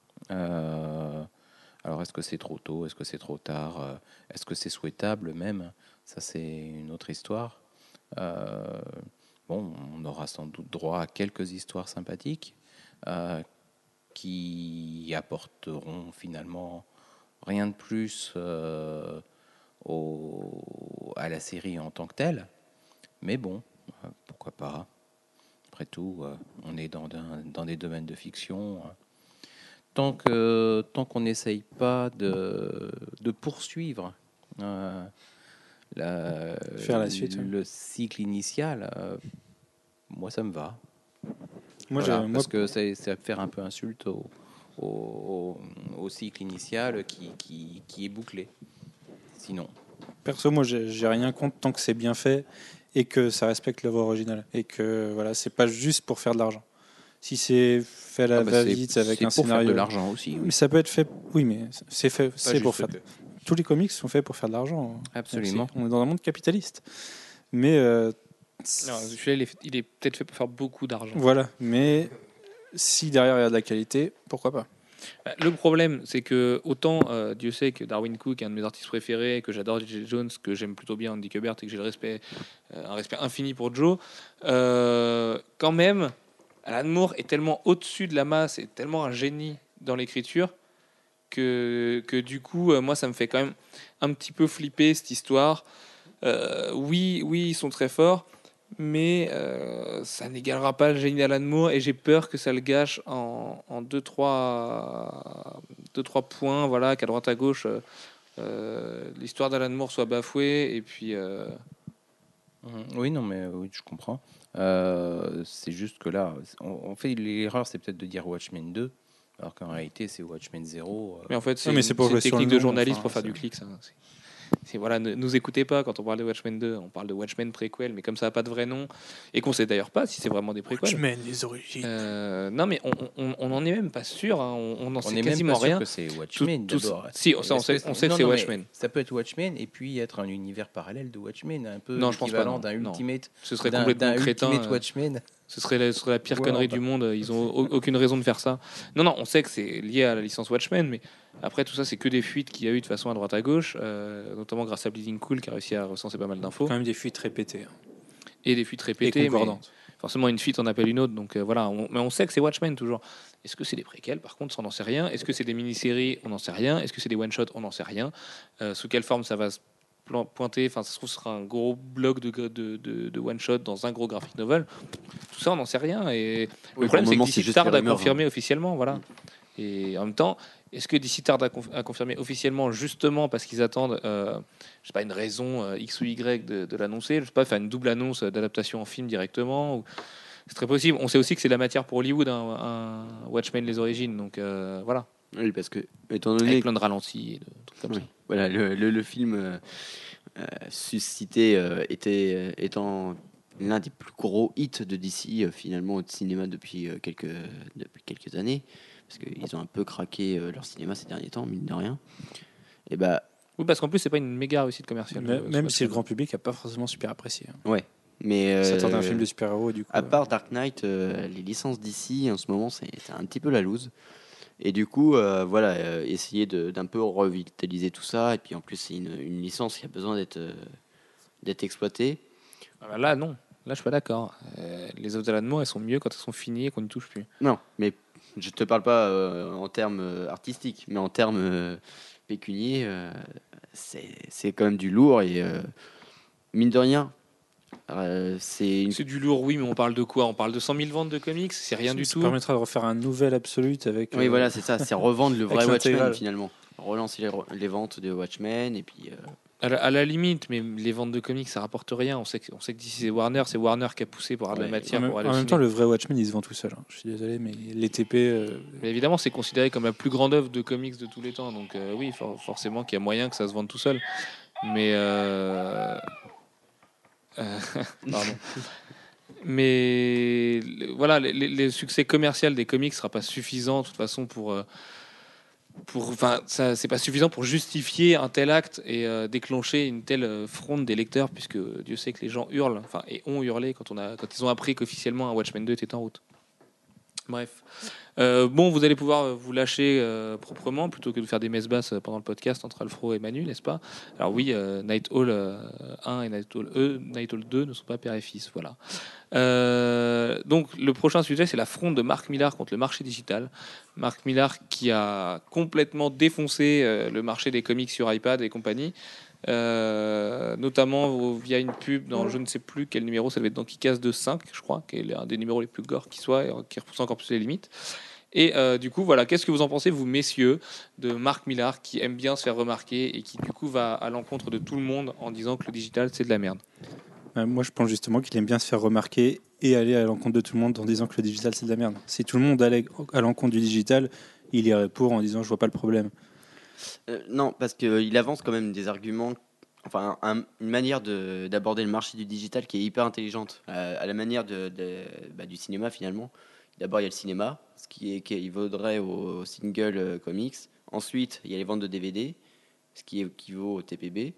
Alors, est-ce que c'est trop tôt? Est-ce que c'est trop tard? Euh, Est-ce que c'est souhaitable même? Ça, c'est une autre histoire. Euh, bon, on aura sans doute droit à quelques histoires sympathiques euh, qui apporteront finalement rien de plus à la série en tant que telle. Mais bon, pourquoi pas? Après tout, on est dans des domaines de fiction. Tant que tant qu'on n'essaye pas de, de poursuivre euh, la- Faire la suite, ouais. le cycle initial, euh, moi ça me va. Moi, Voilà, moi, parce que c'est faire un peu insulte au, au, au- cycle initial qui, qui, qui est bouclé. Sinon, perso, moi, j'ai j'ai rien contre tant que c'est bien fait et que ça respecte l'œuvre originale et que voilà, c'est pas juste pour faire de l'argent. Si c'est fait à la Ah bah, va-vite avec un pour scénario, faire de l'argent aussi. oui. Mais ça peut être fait. Oui, mais c'est fait. C'est pour faire. Tous les comics sont faits pour faire de l'argent. Donc, Absolument. On est dans un monde capitaliste. Mais euh, Non, celui-là, il est, il est peut-être fait pour faire beaucoup d'argent. voilà. Mais si derrière il y a de la qualité, pourquoi pas? Bah, Le problème, c'est que autant euh, Dieu sait que Darwin Cook est un de mes artistes préférés, que j'adore J.J. Jones, que j'aime plutôt bien Andy Kubert et que j'ai le respect, euh, un respect infini pour Joe, euh, quand même, Alan Moore est tellement au-dessus de la masse et tellement un génie dans l'écriture que, que du coup, euh, moi, ça me fait quand même un petit peu flipper cette histoire. Euh, oui, oui, ils sont très forts, mais euh, ça n'égalera pas le génie d'Alan Moore et j'ai peur que ça le gâche en, en deux, trois, deux, trois points, voilà, qu'à droite à gauche, l'histoire d'Alan Moore soit bafouée et puis. Mhm. Oui, non, mais oui, je comprends. Euh, c'est juste que là, on, on fait l'erreur, c'est peut-être de dire Watchmen 2, alors qu'en réalité, c'est Watchmen 0. euh. Mais en fait, c'est mais une, pour technique de journaliste enfin, pour faire du clic. Ça. C'est- c'est- voilà, ne nous écoutez pas quand on parle de Watchmen 2, on parle de Watchmen préquel, mais comme ça n'a pas de vrai nom, et qu'on sait d'ailleurs pas si c'est vraiment des préquels. les origines. Euh, non, mais on, on, on en est même pas sûr, hein, on, on en on sait est même quasiment sûr rien. que c'est Watchmen Tout- tout- d'abord. si, ça, on sait- on sait que c'est Watchmen. Ça peut être Watchmen et puis être un univers parallèle de Watchmen, un peu Non, non. d'un Non. Ultimate, Ce serait d'un- complètement d'un crétin. Ultimate euh, Watchmen. Ce serait, la, ce serait la pire Ouais, connerie du monde. Ils ont au- aucune raison de faire ça. Non, non, on sait que c'est lié à la licence Watchmen, mais après tout ça, c'est que des fuites qu'il y a eu de façon à droite à gauche, euh, notamment grâce à Bleeding Cool qui a réussi à recenser pas mal d'infos Quand même des fuites répétées hein. et des fuites et répétées. mais concordantes. forcément, une fuite en appelle une autre. Donc euh, voilà, on- mais on sait que c'est Watchmen toujours. Est-ce que c'est des préquels Par contre, ça, on n'en sait rien? Est-ce que c'est des mini-séries On n'en sait rien? Est-ce que c'est des one-shots On n'en sait rien? Euh, sous quelle forme ça va se pointer? Enfin, ça se trouve, ce sera un gros bloc de, de, de, de one-shot dans un gros graphic novel. Tout ça, on n'en sait rien. Et le problème, c'est que DC tarde à confirmer officiellement. Voilà. Et en même temps, est-ce que DC tarde à, conf- à confirmer officiellement justement parce qu'ils attendent, euh, je sais pas, une raison euh, X ou Y de, de l'annoncer? Je sais pas, faire une double annonce d'adaptation en film directement ou... C'est très possible. On sait aussi que c'est de la matière pour Hollywood, un Watchmen les origines. Donc euh, voilà, Oui, parce que, étant donné avec plein de ralentis et de trucs comme Oui. ça. Voilà, le, le- le film euh, suscité était étant l'un des plus gros hits de DC finalement au cinéma depuis quelques depuis quelques années parce qu'ils ont un peu craqué euh, leur cinéma ces derniers temps mine de rien. Et bah Oui, parce qu'en plus, c'est pas une méga réussite commerciale. Euh, même ce si le grand public n'a pas forcément super apprécié. hein. ouais, mais euh, Ça un film de super-héros du coup. À euh, part Dark Knight, euh, les licences d'ici en ce moment, c'est c'est un petit peu la loose. Et du coup, euh, voilà, euh, essayer de- d'un peu revitaliser tout ça. Et puis en plus, c'est une, une licence qui a besoin d'être euh, d'être exploitée. Ah bah là, non. Là, je suis pas d'accord. Euh, les œuvres d'Alan Moore, elles sont mieux quand elles sont finies et qu'on n'y touche plus. Non, mais je te parle pas euh, en termes euh, artistiques, mais en termes euh, pécuniers, euh, c'est c'est quand même du lourd. Et euh, mine de rien, euh, c'est une. Du lourd, oui, mais on parle de quoi? On parle de 100 000 ventes de comics? C'est rien du ça tout? permettra de refaire un nouvel Absolute avec. Oui, voilà, c'est ça, c'est revendre le vrai Watchmen finalement. Relancer les, re- les ventes de Watchmen et puis. À la, à la limite, mais les ventes de comics, ça rapporte rien. On sait que, on sait que d'ici c'est Warner, c'est Warner qui a poussé pour avoir de la matière En même, pour aller en même temps, le vrai Watchmen, il se vend tout seul. hein. Je suis désolé, mais les TP. euh, Mais évidemment, c'est considéré comme la plus grande œuvre de comics de tous les temps. Donc euh, oui, for- forcément qu'il y a moyen que ça se vende tout seul. Mais euh, pardon. mais le- voilà, les succès commercial des comics sera pas suffisant de toute façon pour. Pour, enfin, c'est pas suffisant pour justifier un tel acte et euh, déclencher une telle euh, fronde des lecteurs, puisque Dieu sait que les gens hurlent, enfin, et ont hurlé quand on a, quand ils ont appris qu'officiellement un Watchmen 2 était en route. Bref. Euh, bon, vous allez pouvoir euh, vous lâcher euh, proprement plutôt que de faire des messes basses pendant le podcast entre Alfro et Manu, n'est-ce pas? Alors oui, euh, Night Hall euh, 1 et Night Hall, E, Night Hall 2 ne sont pas père et fils, voilà. Donc le prochain sujet, c'est la fronde de Marc Millar contre le marché digital. Marc Millar qui a complètement défoncé le marché des comics sur iPad et compagnie. Euh, notamment via une pub dans je ne sais plus quel numéro, ça devait être dans Kick-Ass 2 5, je crois, qui est un des numéros les plus gore qui soit, et qui repousse encore plus les limites. Et euh, du coup, voilà, qu'est-ce que vous en pensez, vous messieurs, de Marc Millar qui aime bien se faire remarquer et qui du coup va à l'encontre de tout le monde en disant que le digital c'est de la merde? Euh, Moi, je pense justement qu'il aime bien se faire remarquer et aller à l'encontre de tout le monde en disant que le digital, c'est de la merde. Si tout le monde allait à l'encontre du digital, il irait pour en disant je vois pas le problème. Euh, non, parce qu'il avance quand même des arguments, enfin un- une manière de- d'aborder le marché du digital qui est hyper intelligente, euh, à la manière bah, du cinéma finalement. D'abord il y a le cinéma, ce qui, est, vaudrait au single euh, comics. Ensuite il y a les ventes de DVD, ce qui équivaut au TPB.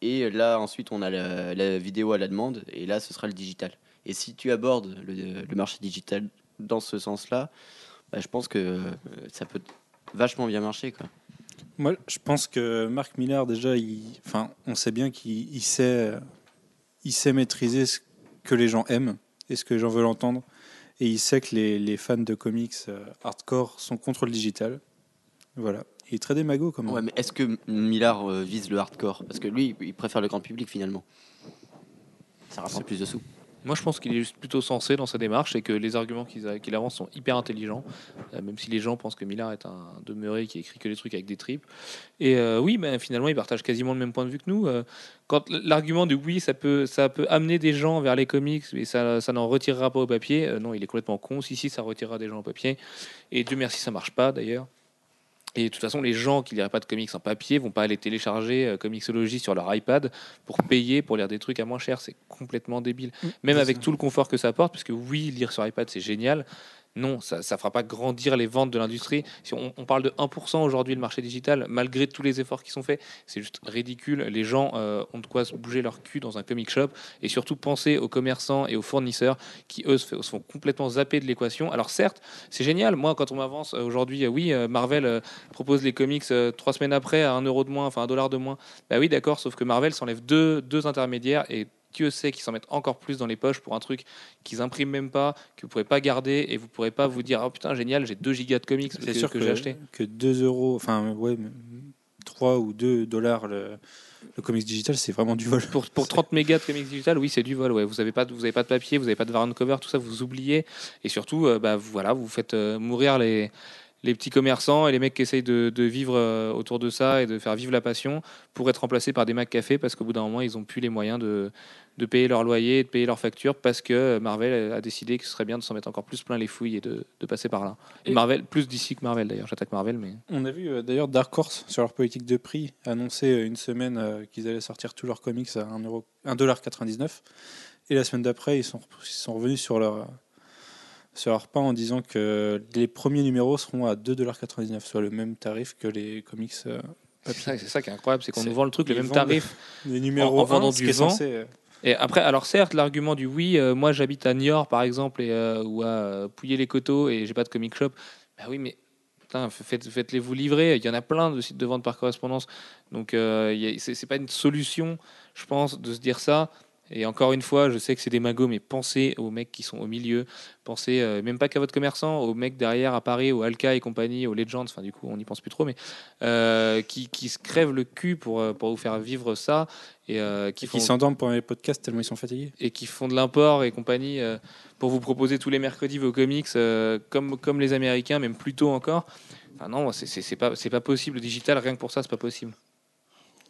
Et là ensuite on a la, vidéo à la demande, et là ce sera le digital. Et si tu abordes le, marché digital dans ce sens-là, bah, je pense que euh, ça peut vachement bien marcher. Quoi. Moi, je pense que Marc Millar, déjà, il... enfin, on sait bien qu'il il sait, il sait maîtriser ce que les gens aiment et ce que les gens veulent entendre. Et il sait que les, les fans de comics euh, hardcore sont contre le digital. Voilà. Il est très démago, comme Ouais, mais est-ce que Millard euh, vise le hardcore? Parce que lui, il préfère le grand public finalement. Ça rapporte plus de sous. Moi, je pense qu'il est juste plutôt sensé dans sa démarche et que les arguments qu'il avance sont hyper intelligents, euh, même si les gens pensent que Millard est un demeuré qui écrit que des trucs avec des tripes. Et euh, oui, ben, finalement, il partage quasiment le même point de vue que nous. Euh, quand l'argument de oui, ça peut, amener des gens vers les comics, mais ça, n'en retirera pas au papier, non, il est complètement con. Si, si, ça retirera des gens au papier. Et Dieu merci, ça marche pas d'ailleurs. Et de toute façon, les gens qui liraient pas de comics en papier vont pas aller télécharger euh, Comixology sur leur iPad pour payer pour lire des trucs à moins cher. C'est complètement débile. Même c'est avec tout le confort que ça apporte, parce que oui, lire sur iPad c'est génial. Non, ça ne fera pas grandir les ventes de l'industrie. Si on, parle de 1% aujourd'hui le marché digital, malgré tous les efforts qui sont faits, c'est juste ridicule. Les gens euh, ont de quoi bouger leur cul dans un comic shop et surtout penser aux commerçants et aux fournisseurs qui eux se, font complètement zapper de l'équation. Alors certes, c'est génial. Moi, quand on m'avance euh, aujourd'hui, euh, oui, Marvel propose les comics trois semaines après à un euro de moins, enfin un dollar de moins. Bah oui, d'accord, sauf que Marvel s'enlève deux, deux intermédiaires et Dieu sait qu'ils s'en mettent encore plus dans les poches pour un truc qu'ils impriment même pas, que vous pourrez pas garder et vous pourrez pas vous dire oh putain génial j'ai 2 gigas de comics C'est sûr que que, j'ai acheté. que 2 euros, enfin, ouais, 3 ou 2 dollars le, le comics digital, c'est vraiment du vol. Pour, pour 30 mégas de comics digital, oui, c'est du vol. Ouais. Vous n'avez pas, de- vous avez pas de papier, vous n'avez pas de variant cover, tout ça, vous oubliez. Et surtout, euh, bah, vous- voilà, vous faites euh, mourir les, les petits commerçants et les mecs qui essayent de, de vivre euh, autour de ça et de faire vivre la passion pour être remplacés par des Mac Café parce qu'au bout d'un moment, ils n'ont plus les moyens de, de payer leur loyer et de payer leurs factures parce que euh, Marvel a décidé que ce serait bien de s'en mettre encore plus plein les fouilles et de, de passer par là. Et Marvel, plus d'ici que Marvel d'ailleurs. J'attaque Marvel, mais. On a vu euh, d'ailleurs Dark Horse sur leur politique de prix annoncer une semaine qu'ils allaient sortir tous leurs comics à 1 euro- 1,99$. Et la semaine d'après, ils sont, ils sont revenus sur leur, sur leur pas en disant que les premiers numéros seront à 2,99$, soit le même tarif que les comics. euh, C'est ça, qui est incroyable, c'est qu'on nous vend le truc le même tarif. les numéros en vendant 1, ce du vent. censé, euh, Et après, alors certes, l'argument du oui, euh, moi j'habite à Niort par exemple, et, euh, ou à Pouiller-les-Coteaux et j'ai pas de comic shop. Bah oui, mais putain, faites, faites-les vous livrer. Il y en a plein de sites de vente par correspondance. Donc c'est pas une solution, je pense, de se dire ça. Et encore une fois, je sais que c'est des magots, mais pensez aux mecs qui sont au milieu. Pensez euh, même pas qu'à votre commerçant, aux mecs derrière à Paris, aux Alka et compagnie, aux Legends. Enfin, du coup, on n'y pense plus trop, mais euh, qui, qui se crèvent le cul pour, euh, pour vous faire vivre ça et euh, qui qui font s'endorment pendant les podcasts tellement ils sont fatigués. et qui font de l'import et compagnie euh, pour vous proposer tous les mercredis vos comics euh, comme, comme les Américains, même plus tôt encore. Enfin non, c'est- pas, c'est pas possible. Le digital, rien que pour ça, c'est pas possible.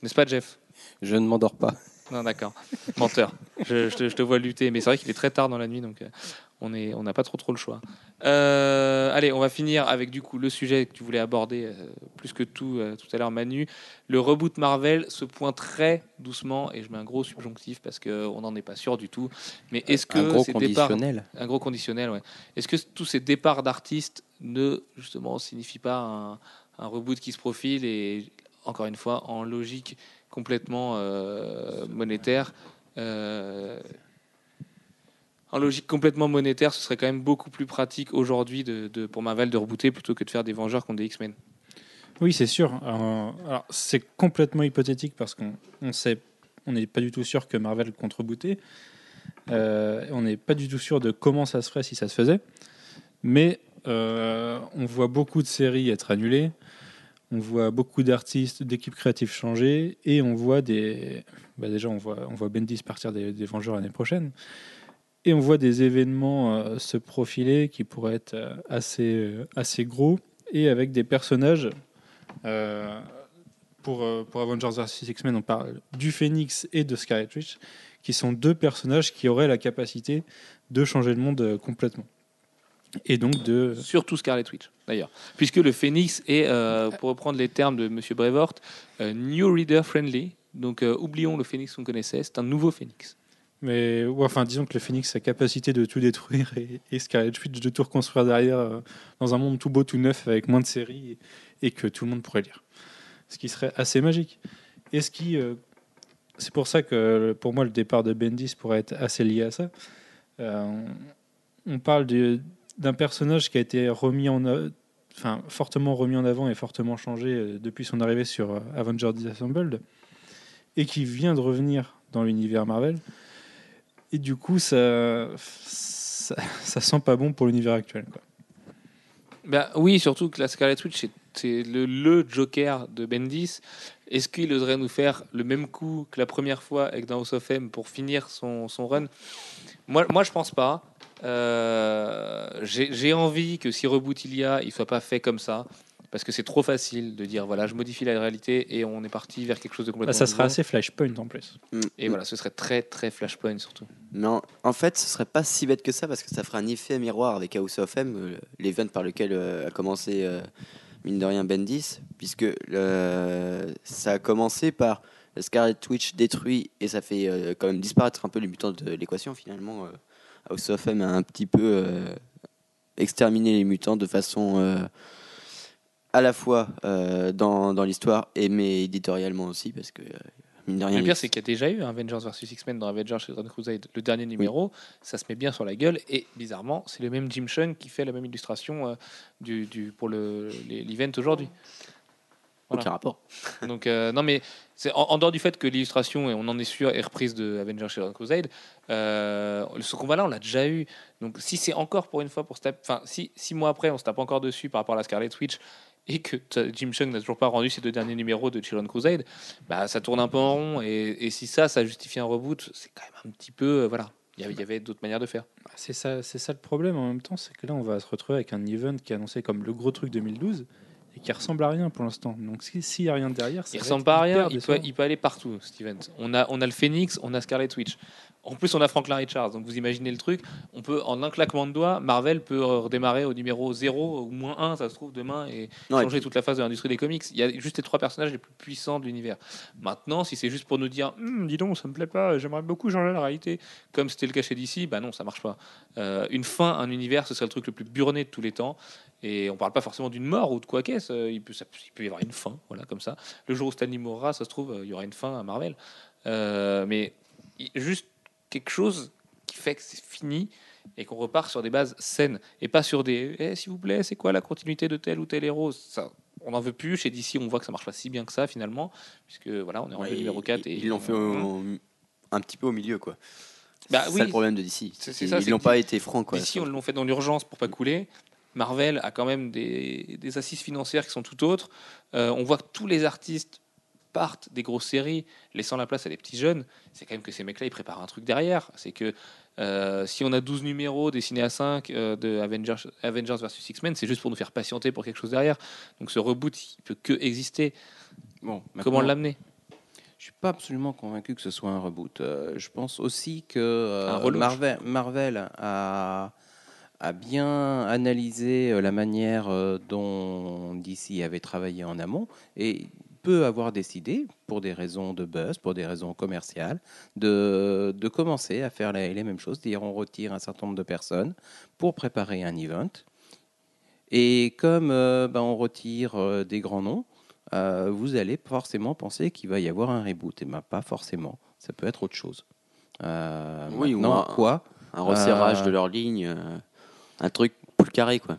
N'est-ce pas, Jeff? Je ne m'endors pas. Non, d'accord. Menteur. Je, je te, je te vois lutter, mais c'est vrai qu'il est très tard dans la nuit, donc euh, on n'a pas trop trop le choix. Euh, allez, on va finir avec du coup le sujet que tu voulais aborder euh, plus que tout euh, tout à l'heure, Manu. Le reboot Marvel se pointe très doucement, et je mets un gros subjonctif parce qu'on n'en est pas sûr du tout. Mais est-ce que un gros ces départs conditionnel. un gros conditionnel, ouais. Est-ce que tous ces départs d'artistes ne justement signifient pas un, un reboot qui se profile et encore une fois en logique complètement euh, monétaire euh, en logique complètement monétaire, ce serait quand même beaucoup plus pratique aujourd'hui de, pour Marvel de rebooter plutôt que de faire des Vengeurs contre des X-Men. Oui, c'est sûr. C'est complètement hypothétique parce qu'on on n'est pas du tout sûr que Marvel compte rebooter. Euh, on n'est pas du tout sûr de comment ça se ferait si ça se faisait. Mais euh, on voit beaucoup de séries être annulées. On voit beaucoup d'artistes, d'équipes créatives changer. Et on voit des. bah déjà, on voit, on voit partir des, Vengeurs l'année prochaine. Et on voit des événements euh, se profiler qui pourraient être euh, assez, euh, assez gros et avec des personnages pour, pour Avengers vs X-Men, on parle du Phoenix et de Scarlet Witch, qui sont deux personnages qui auraient la capacité de changer le monde complètement. Et donc de. Surtout Scarlet Witch, d'ailleurs. Puisque le Phoenix est, euh, pour reprendre les termes de Monsieur Brevoort, euh, New Reader Friendly. Donc euh, oublions le Phoenix qu'on connaissait, c'est un nouveau Phoenix. Mais ouais, enfin, disons que le Phoenix a la capacité de tout détruire et, et Scarlet Witch de tout reconstruire derrière dans un monde tout beau, tout neuf, avec moins de séries et, et que tout le monde pourrait lire. Ce qui serait assez magique. Et ce qui. c'est pour ça que pour moi, le départ de Bendis pourrait être assez lié à ça. On, on parle de- d'un personnage qui a été remis en. Enfin, fortement remis en avant et fortement changé euh, depuis son arrivée sur euh, Avengers Disassembled et qui vient de revenir dans l'univers Marvel. Et du coup, ça, ça, sent pas bon pour l'univers actuel. Quoi. Ben, oui, surtout que la Scarlet Witch, c'est le, le Joker de Bendis. Est-ce qu'il oserait nous faire le même coup que la première fois avec dans House of M pour finir son, son run? Moi, moi, je pense pas. Euh, J'ai envie que si reboot il y a, il soit pas fait comme ça. Parce que c'est trop facile de dire voilà, je modifie la réalité et on est parti vers quelque chose de complètement Là, ça sera nouveau. assez Flashpoint en plus. Mm. Et voilà, ce serait très très Flashpoint surtout. Non, en fait, ce serait pas si bête que ça parce que ça ferait un effet miroir avec House of M, euh, l'event par lequel euh, a commencé, euh, mine de rien, Bendis, puisque euh, ça a commencé par Scarlet Witch détruit et ça fait euh, quand même disparaître un peu les mutants de l'équation finalement. euh, House of M a un petit peu euh, exterminé les mutants de façon euh, à la fois euh, dans, dans l'histoire et mais éditorialement aussi parce que mine de rien. Le pire, c'est qu'il y a déjà eu un Avengers vs X-Men dans Avengers Crusade, le dernier numéro. Ça se met bien sur la gueule. Et bizarrement, c'est le même Jim Chung qui fait la même illustration euh, du, du- pour le- l'event aujourd'hui. Voilà. Aucun rapport. Donc, euh, non, mais c'est en, en dehors du fait que l'illustration, et on en est sûr, est reprise de Avengers Children Crusade, euh, ce combat-là, on l'a déjà eu. Donc, si c'est encore pour une fois pour se taper. Enfin, si six mois après, on se tape encore dessus par rapport à la Scarlet Witch et que Jim Chung n'a toujours pas rendu ses deux derniers numéros de Children Crusade, bah, ça tourne un peu en rond. Et, et si ça, ça justifie un reboot, c'est quand même un petit peu. euh, voilà. Il y avait- il y avait d'autres manières de faire. C'est ça, c'est ça le problème en même temps, c'est que là, on va se retrouver avec un event qui est annoncé comme le gros truc 2012 et qui ressemble à rien pour l'instant. Donc, si- s'il n'y a rien derrière, ça Il ressemble pas à rien. Il peut, décevant. il peut aller partout, Steven. On a, on a le Phoenix, on a Scarlet Witch. En plus, on a Franklin Richards. Donc, vous imaginez le truc. On peut, en un claquement de doigts, Marvel peut redémarrer au numéro 0 ou moins 1, ça se trouve, demain, et Non, et changer toute la phase de l'industrie des comics. Il y a juste les trois personnages les plus puissants de l'univers. Maintenant, si c'est juste pour nous dire, Hum, dis donc, ça me plaît pas, j'aimerais beaucoup changer la réalité, comme c'était le cas chez DC, bah non, ça marche pas. Euh, une fin, un univers, ce serait le truc le plus burné de tous les temps. Et on parle pas forcément d'une mort ou de quoi qu'est-ce. euh, Il peut, ça- il peut y avoir une fin, voilà, comme ça. Le jour où Stanley mourra, ça se trouve, euh, il y aura une fin à Marvel. Euh, mais juste quelque chose qui fait que c'est fini et qu'on repart sur des bases saines et pas sur des Eh, s'il vous plaît, c'est quoi la continuité de tel ou tel héros? Ça, On n'en veut plus. Chez DC, on voit que ça marche pas si bien que ça finalement, puisque voilà, on est en Ouais, numéro 4 et ils l'ont fait au- un petit peu au milieu quoi. Bah c'est oui. ça le problème de DC. Ça, ils n'ont pas été francs quoi. DC, on l'ont fait dans l'urgence pour pas couler. Marvel a quand même des, des assises financières qui sont tout autres. Euh, on voit que tous les artistes partent des grosses séries, laissant la place à des petits jeunes. C'est quand même que ces mecs-là, ils préparent un truc derrière. C'est que euh, si on a 12 numéros dessinés à 5 euh, de Avengers, Avengers vs X-Men, c'est juste pour nous faire patienter pour quelque chose derrière. Donc ce reboot, il peut que exister. Bon, Comment l'amener? Je suis pas absolument convaincu que ce soit un reboot. Euh, je pense aussi que euh, Marvel a, a bien analysé euh, la manière euh, dont DC avait travaillé en amont et peut avoir décidé, pour des raisons de buzz, pour des raisons commerciales, de, de commencer à faire les, les mêmes choses. C'est-à-dire on retire un certain nombre de personnes pour préparer un event. Et comme euh, ben, on retire euh, des grands noms, euh, vous allez forcément penser qu'il va y avoir un reboot. Et ben, pas forcément. Ça peut être autre chose. Oui, ou un- quoi Un resserrage de leur ligne, un truc plus carré, quoi.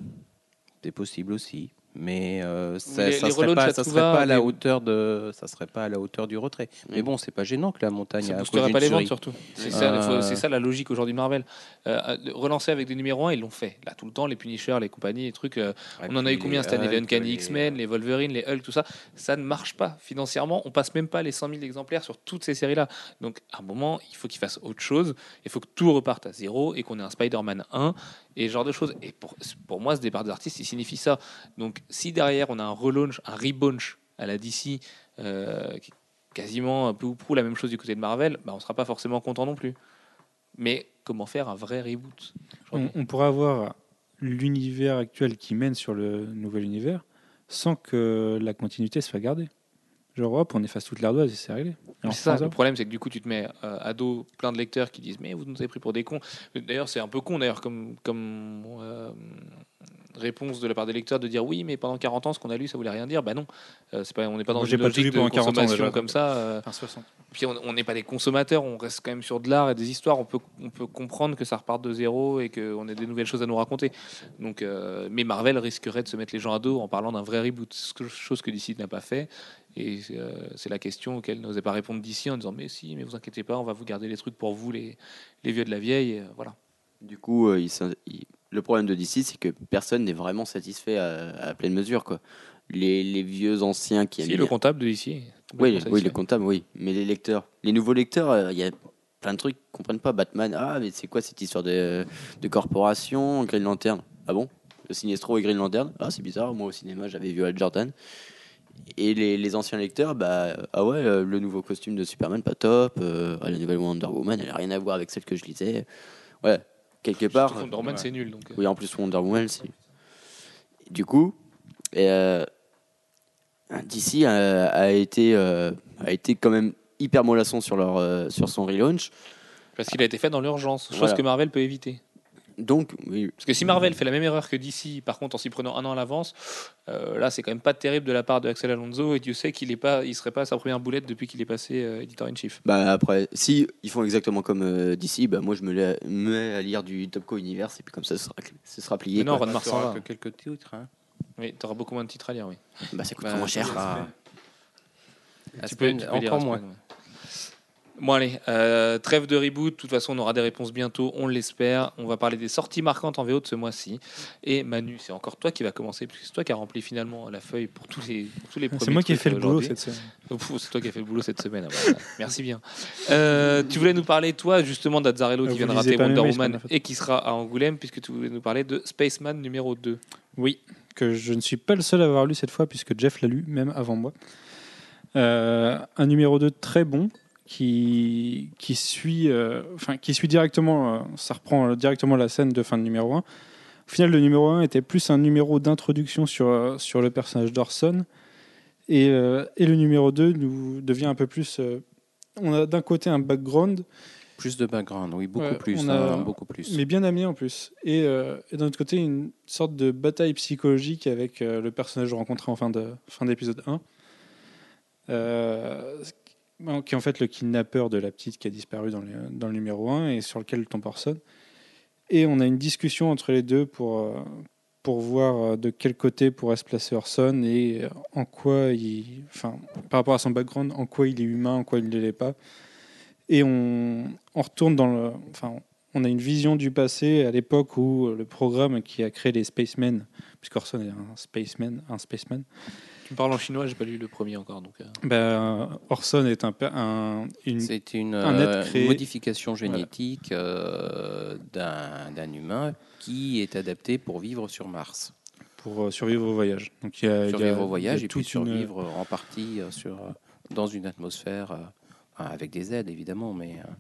C'est possible aussi. Mais euh, ça, les serait pas, à ça tout serait va, pas à la hauteur de, ça serait pas à la hauteur du retrait. Mais Mm. bon, c'est pas gênant que la montagne Ça cause pas les ventes surtout. C'est ça, Euh, c'est ça la logique aujourd'hui de Marvel. Euh, relancer avec des numéros 1, ils l'ont fait. Là, tout le temps, les Punisher, les compagnies, les trucs. on en a eu combien cette année Les Uncanny X-Men, les Wolverine, les Hulk, tout ça. Ça ne marche pas. Financièrement, on passe même pas les 100 000 exemplaires sur toutes ces séries-là. Donc, à un moment, il faut qu'ils fassent autre chose. Il faut que tout reparte à zéro et qu'on ait un Spider-Man 1 et ce genre de choses. Et pour, pour moi, ce départ des artistes, il signifie ça. Donc, si derrière, on a un relaunch, un relaunch à la DC, euh, qui est quasiment un peu ou prou la même chose du côté de Marvel, bah, on sera pas forcément content non plus. Mais comment faire un vrai reboot On, on pourrait avoir l'univers actuel qui mène sur le nouvel univers sans que la continuité se soit gardée. Genre, hop, on efface toute l'ardoise et c'est réglé. C'est ça, le problème, c'est que du coup, tu te mets euh, à dos plein de lecteurs qui disent Mais vous nous avez pris pour des cons. D'ailleurs, c'est un peu con, d'ailleurs, comme, comme euh, réponse de la part des lecteurs de dire Oui, mais pendant 40 ans, ce qu'on a lu, ça voulait rien dire. Bah non, Euh, c'est pas, on n'est pas dans Moi, une pas logique de pendant 40 ans, consommation déjà. comme ça. euh, Enfin, 60. puis on n'est pas des consommateurs, on reste quand même sur de l'art et des histoires. On peut, on peut comprendre que ça reparte de zéro et qu'on ait des nouvelles choses à nous raconter. Donc, euh, mais Marvel risquerait de se mettre les gens à dos en parlant d'un vrai reboot, ce que- chose que DC n'a pas fait. Et euh, c'est la question auquel n'osait pas répondre d'ici en disant mais si, mais vous inquiétez pas, on va vous garder les trucs pour vous, les, les vieux de la vieille. et, euh, voilà. Du coup, euh, il s'in- il- le problème de DC, c'est que personne n'est vraiment satisfait à, à pleine mesure. Quoi. Les, les vieux anciens qui Si le comptable de ici. Oui, oui, le comptable, oui. Mais les lecteurs, les nouveaux lecteurs, euh, il y a plein de trucs qu'ils comprennent pas. Batman, ah, mais c'est quoi cette histoire de, de corporation Green Lantern, ah bon? Le Sinestro et Green Lantern, ah, c'est bizarre. Moi, au cinéma, j'avais vu Al Jordan. Et les, les anciens lecteurs, bah, ah ouais, euh, le nouveau costume de Superman, pas top. euh, ah, la nouvelle Wonder Woman, elle a rien à voir avec celle que je lisais. Ouais, quelque part. Wonder Woman, ouais. c'est nul. Donc, euh, Oui, en plus Wonder Woman, c'est. Du coup, euh, DC a, a été euh, a été quand même hyper mollasson sur leur euh, sur son relaunch. Parce qu'il a été fait dans l'urgence, chose Voilà. que Marvel peut éviter. Donc, oui, Parce que si Marvel fait la même erreur que DC, par contre en s'y prenant un an à l'avance, euh, là c'est quand même pas terrible de la part de Axel Alonso et Dieu sait qu'il est pas, il serait pas à sa première boulette depuis qu'il est passé euh, éditeur in chief. bah après, si ils font exactement comme euh, DC, bah moi je me mets à lire du Topco Universe et puis comme ça, ce sera, ce sera plié. Mais non. Ron aura va. que quelques titres. Hein. Oui, t'auras beaucoup moins de titres à lire, oui. Bah ça coûte Bah, moins cher. La Tu peux- tu peux lire encore moins. ouais. Bon allez, euh, trêve de reboot, de toute façon on aura des réponses bientôt, on l'espère. On va parler des sorties marquantes en VO de ce mois-ci. Et Manu, c'est encore toi qui va commencer, puisque c'est toi qui as rempli finalement la feuille pour tous les, pour tous les premiers C'est moi qui ai fait le boulot cette semaine. C'est toi qui as fait le boulot cette semaine. ah voilà. Merci bien. Euh, tu voulais nous parler, toi, justement, d'Azzarello Ah, qui vous vient de rater Wonder Woman et qui sera à Angoulême, puisque tu voulais nous parler de Spaceman numéro 2. Oui, que je ne suis pas le seul à avoir lu cette fois, puisque Jeff l'a lu, même avant moi. Euh, un numéro 2 très bon, qui, qui, suit, euh, enfin, qui suit directement, euh, ça reprend euh, directement la scène de fin de numéro 1. Au final, le numéro 1 était plus un numéro d'introduction sur, sur le personnage d'Orson, et, et le numéro 2 nous devient un peu plus... on a d'un côté un background, Plus de background, oui, beaucoup Ouais, plus. on a- hein, beaucoup plus. mais bien amené en plus. Et, et d'un autre côté, une sorte de bataille psychologique avec le personnage rencontré en fin de fin d'épisode 1. Euh, qui est en fait le kidnappeur de la petite qui a disparu dans le, dans le numéro 1 et sur lequel tombe Orson. Et on a une discussion entre les deux pour, euh, pour voir euh, de quel côté pourrait se placer Orson et euh, en quoi il. Enfin, par rapport à son background, en quoi il est humain, en quoi il ne l'est pas. Et on, on retourne dans le. Enfin, on a une vision du passé à l'époque où le programme qui a créé les Spacemen, puisqu'Orson est un spaceman, un spaceman, Tu me parles en chinois, j'ai pas lu le premier encore. Donc, euh, ben, Orson est un, un- une C'est une, un être euh, modification génétique euh, d'un d'un humain qui est adapté pour vivre sur Mars. pour euh, survivre au voyage. Donc il y a, il y a- Survivre au il y a voyage et puis une- survivre en partie euh, sur, dans une atmosphère, euh, avec des aides évidemment, mais euh,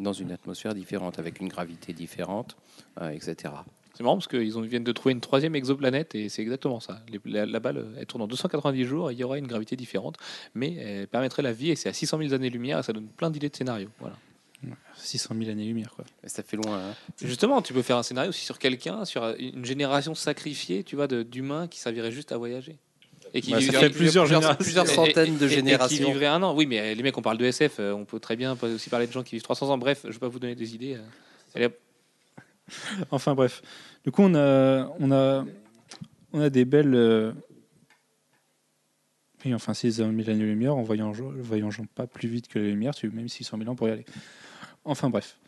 dans une atmosphère différente, avec une gravité différente, euh, etc. C'est marrant parce qu'ils viennent de trouver une troisième exoplanète et c'est exactement ça. La, la balle, elle tourne en 290 jours et il y aura une gravité différente, mais elle permettrait la vie et c'est à 600 000 années-lumière et ça donne plein d'idées de scénarios. Voilà. 600 000 années-lumière, quoi. Ça fait loin. hein. Justement, tu peux faire un scénario aussi sur quelqu'un, sur une génération sacrifiée, tu vois, de- d'humains qui servirait juste à voyager. Et qui Bah, ça vivrait- fait plusieurs générations. centaines et- de et- et qui générations. vivraient un an. Oui, mais les mecs, on parle de SF, euh, on peut très bien aussi parler de gens qui vivent 300 ans. Bref, je vais pas vous donner des idées. euh. Enfin bref. Du coup, on a, on a, on a des belles. euh, Oui, enfin, 600 000 années-lumière en voyageant, voyageant pas plus vite que la lumière, tu même 600 000 ans pour y aller. Enfin bref.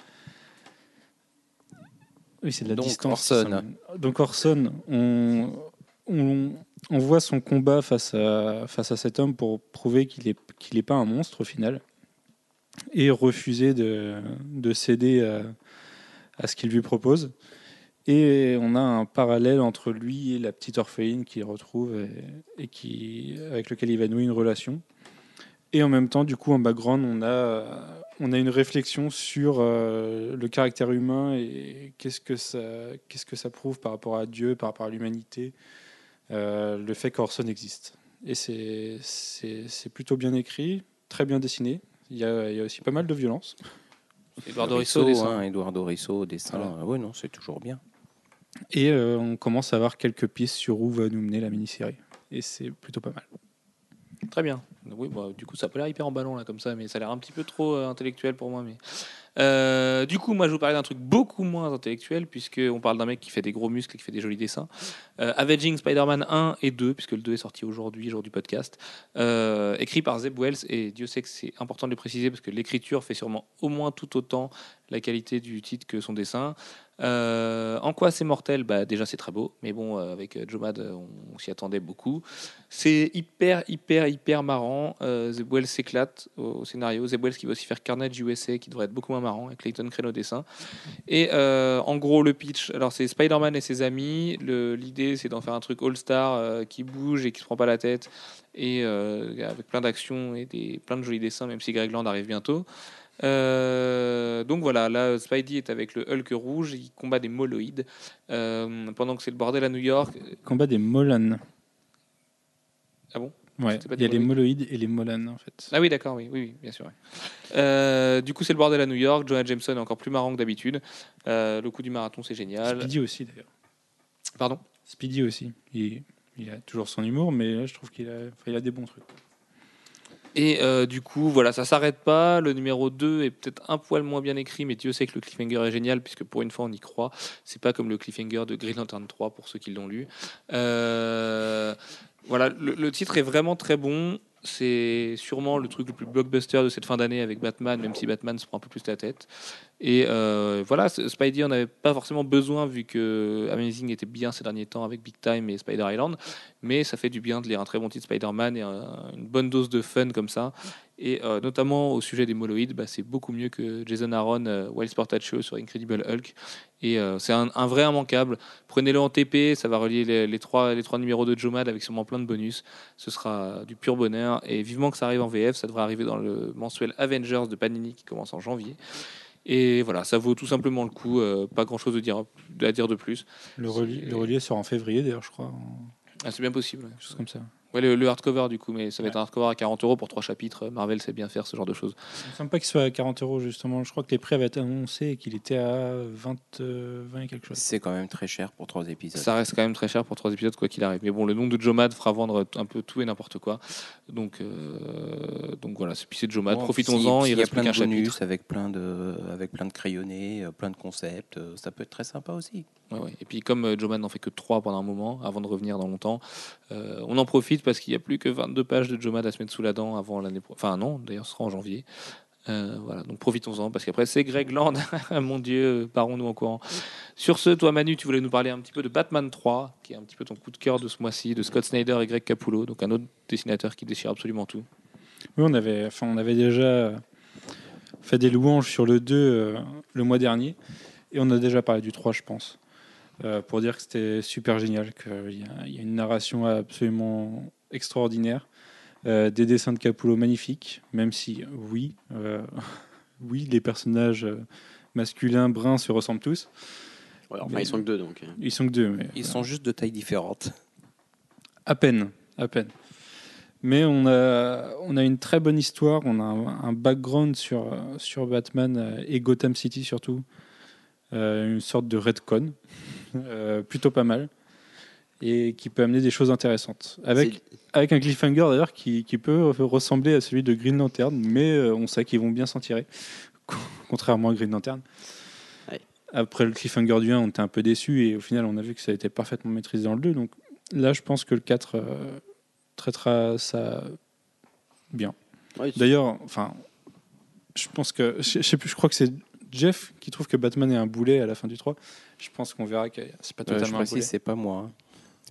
Oui, c'est de la Donc, distance. Orson. 600 000. Donc Orson, on, on, on voit son combat face à, face à cet homme pour prouver qu'il n'est qu'il est pas un monstre au final et refuser de, de céder à, à ce qu'il lui propose. Et on a un parallèle entre lui et la petite orpheline qu'il retrouve et, qui, avec lequel il va nouer une relation. Et en même temps, du coup, en background, on a, on a une réflexion sur euh, le caractère humain et qu'est-ce que ça, qu'est-ce que ça prouve par rapport à Dieu, par rapport à l'humanité, euh, le fait qu'Orson existe. Et c'est, c'est, c'est plutôt bien écrit, très bien dessiné. Il y a, il y a aussi pas mal de violence. Eduardo Risso, dessin. hein, Eduardo Risso au dessin. Voilà. Oui, non, c'est toujours bien. Et euh, on commence à avoir quelques pistes sur où va nous mener la mini-série. Et c'est plutôt pas mal. Très bien. Oui, bah, du coup, ça peut l'air hyper en ballon là comme ça, mais ça a l'air un petit peu trop euh, intellectuel pour moi. Mais Euh, du coup, moi, je vous parlais d'un truc beaucoup moins intellectuel, puisque on parle d'un mec qui fait des gros muscles et qui fait des jolis dessins. Euh, Avenging Spider-Man 1 et 2, puisque le 2 est sorti aujourd'hui, jour du podcast, euh, écrit par Zeb Wells. Et Dieu sait que c'est important de le préciser, parce que l'écriture fait sûrement au moins tout autant la qualité du titre que son dessin. Euh, en quoi c'est mortel? Bah, Déjà, c'est très beau, mais bon, euh, avec euh, Joe Mad, euh, on, on s'y attendait beaucoup. C'est hyper, hyper, hyper marrant. Euh, Zeb Wells s'éclate au, au scénario. Zeb Wells qui va aussi faire Carnage USA, qui devrait être beaucoup moins marrant, avec Clayton Crane au dessin. Et en gros, le pitch, alors c'est Spider-Man et ses amis. L'idée, c'est d'en faire un truc all-star qui bouge et qui se prend pas la tête, et avec plein d'actions et des, plein de jolis dessins, même si Greg Land arrive bientôt. Euh, donc voilà, là Spidey est avec le Hulk rouge, il combat des moloïdes euh, pendant que c'est le bordel à New York. Combat des Molan. Ah bon? Ouais, il y a les moloïdes et les Molan en fait. Ah oui, d'accord, oui, oui, oui, bien sûr. Euh, du coup, c'est le bordel à New York. Jonah Jameson est encore plus marrant que d'habitude. Euh, le coup du marathon, c'est génial. Speedy aussi d'ailleurs. Pardon? Speedy aussi. Il, il a toujours son humour, mais là je trouve qu'il a, enfin, il a des bons trucs. Et euh, du coup, voilà, ça s'arrête pas. Le numéro 2 est peut-être un poil moins bien écrit, mais Dieu sait que le cliffhanger est génial, puisque pour une fois, on y croit. C'est pas comme le cliffhanger de Green Lantern 3, pour ceux qui l'ont lu. Euh, voilà, le, titre est vraiment très bon. C'est sûrement le truc le plus blockbuster de cette fin d'année avec Batman, même si Batman se prend un peu plus la tête. Et euh, voilà, Spidey en avait pas forcément besoin vu que Amazing était bien ces derniers temps avec Big Time et Spider Island, mais ça fait du bien de lire un très bon titre Spider-Man et un- une bonne dose de fun comme ça. Et euh, notamment au sujet des moloïdes, bah, c'est beaucoup mieux que Jason Aaron, euh, Wild Sportacho sur Incredible Hulk. Et euh, c'est un, un vrai immanquable. Prenez-le en TP, ça va relier les, les trois, les trois numéros de Jomad avec sûrement plein de bonus. Ce sera du pur bonheur. Et vivement que ça arrive en VF, ça devrait arriver dans le mensuel Avengers de Panini qui commence en janvier. Et voilà, ça vaut tout simplement le coup. euh, pas grand-chose de dire, à dire de plus. Le, reli- C'est- le sort en février d'ailleurs, je crois. en- Ah, c'est bien possible. ouais. Chose comme ça. Ouais, le, le hardcover du coup, mais ça va être un hardcover à 40 euros pour trois chapitres. Marvel sait bien faire ce genre de choses. Il me semble pas qu'il soit à 40 euros justement. Je crois que les prix avaient été annoncés et qu'il était à 20, euh, 20 et quelque chose. C'est quand même très cher pour trois épisodes. Ça reste quand même très cher pour trois épisodes, quoi qu'il arrive. Mais bon, le nom de Jomad fera vendre un peu tout et n'importe quoi. Donc, euh, donc voilà, c'est puis c'est Jomad. Bon, Profitons-en, si- il y a reste plus plein qu'un de bonus chapitre. avec plein de avec plein de crayonnés, euh, plein de concepts, euh, ça peut être très sympa aussi. Ouais, ouais. Et puis comme euh, Jomad n'en fait que trois pendant un moment, avant de revenir dans longtemps, euh, on en profite parce qu'il n'y a plus que 22 pages de Jomad à se mettre sous la dent avant l'année pro- Enfin non, d'ailleurs ce sera en janvier. Euh, voilà, donc profitons-en parce qu'après c'est Greg Land. Mon Dieu, parons-nous en courant. Sur ce, toi Manu, tu voulais nous parler un petit peu de Batman 3, qui est un petit peu ton coup de cœur de ce mois-ci, de Scott Snyder et Greg Capullo, donc un autre dessinateur qui déchire absolument tout. Oui, on avait, enfin, on avait déjà fait des louanges sur le 2 euh, le mois dernier. Et on a déjà parlé du 3, je pense. Euh, pour dire que c'était super génial, qu'il y, a- il y a une narration absolument extraordinaire. Euh, des dessins de Capullo magnifiques, même si, oui, euh, oui, les personnages euh, masculins bruns se ressemblent tous. Ouais, enfin, Mais- ils sont que deux donc. euh. Ils sont que deux, mais Ils sont juste de tailles différentes. à peine, à peine. Mais on a, on a une très bonne histoire, on a un, un background sur, euh, sur Batman euh, et Gotham City surtout. Euh, une sorte de redcon, euh, plutôt pas mal, et qui peut amener des choses intéressantes. Avec, avec un cliffhanger d'ailleurs qui, qui peut ressembler à celui de Green Lantern, mais euh, on sait qu'ils vont bien s'en tirer, contrairement à Green Lantern. Ouais. Après le cliffhanger du 1, on était un peu déçu et au final, on a vu que ça a été parfaitement maîtrisé dans le 2. Donc là, je pense que le 4 euh, traitera ça bien. Ouais, D'ailleurs, enfin, je pense que, je, je sais plus, je crois que c'est Jeff qui trouve que Batman est un boulet à la fin du 3. Je pense qu'on verra que c'est pas Euh, je totalement un boulet. c'est pas moi. hein.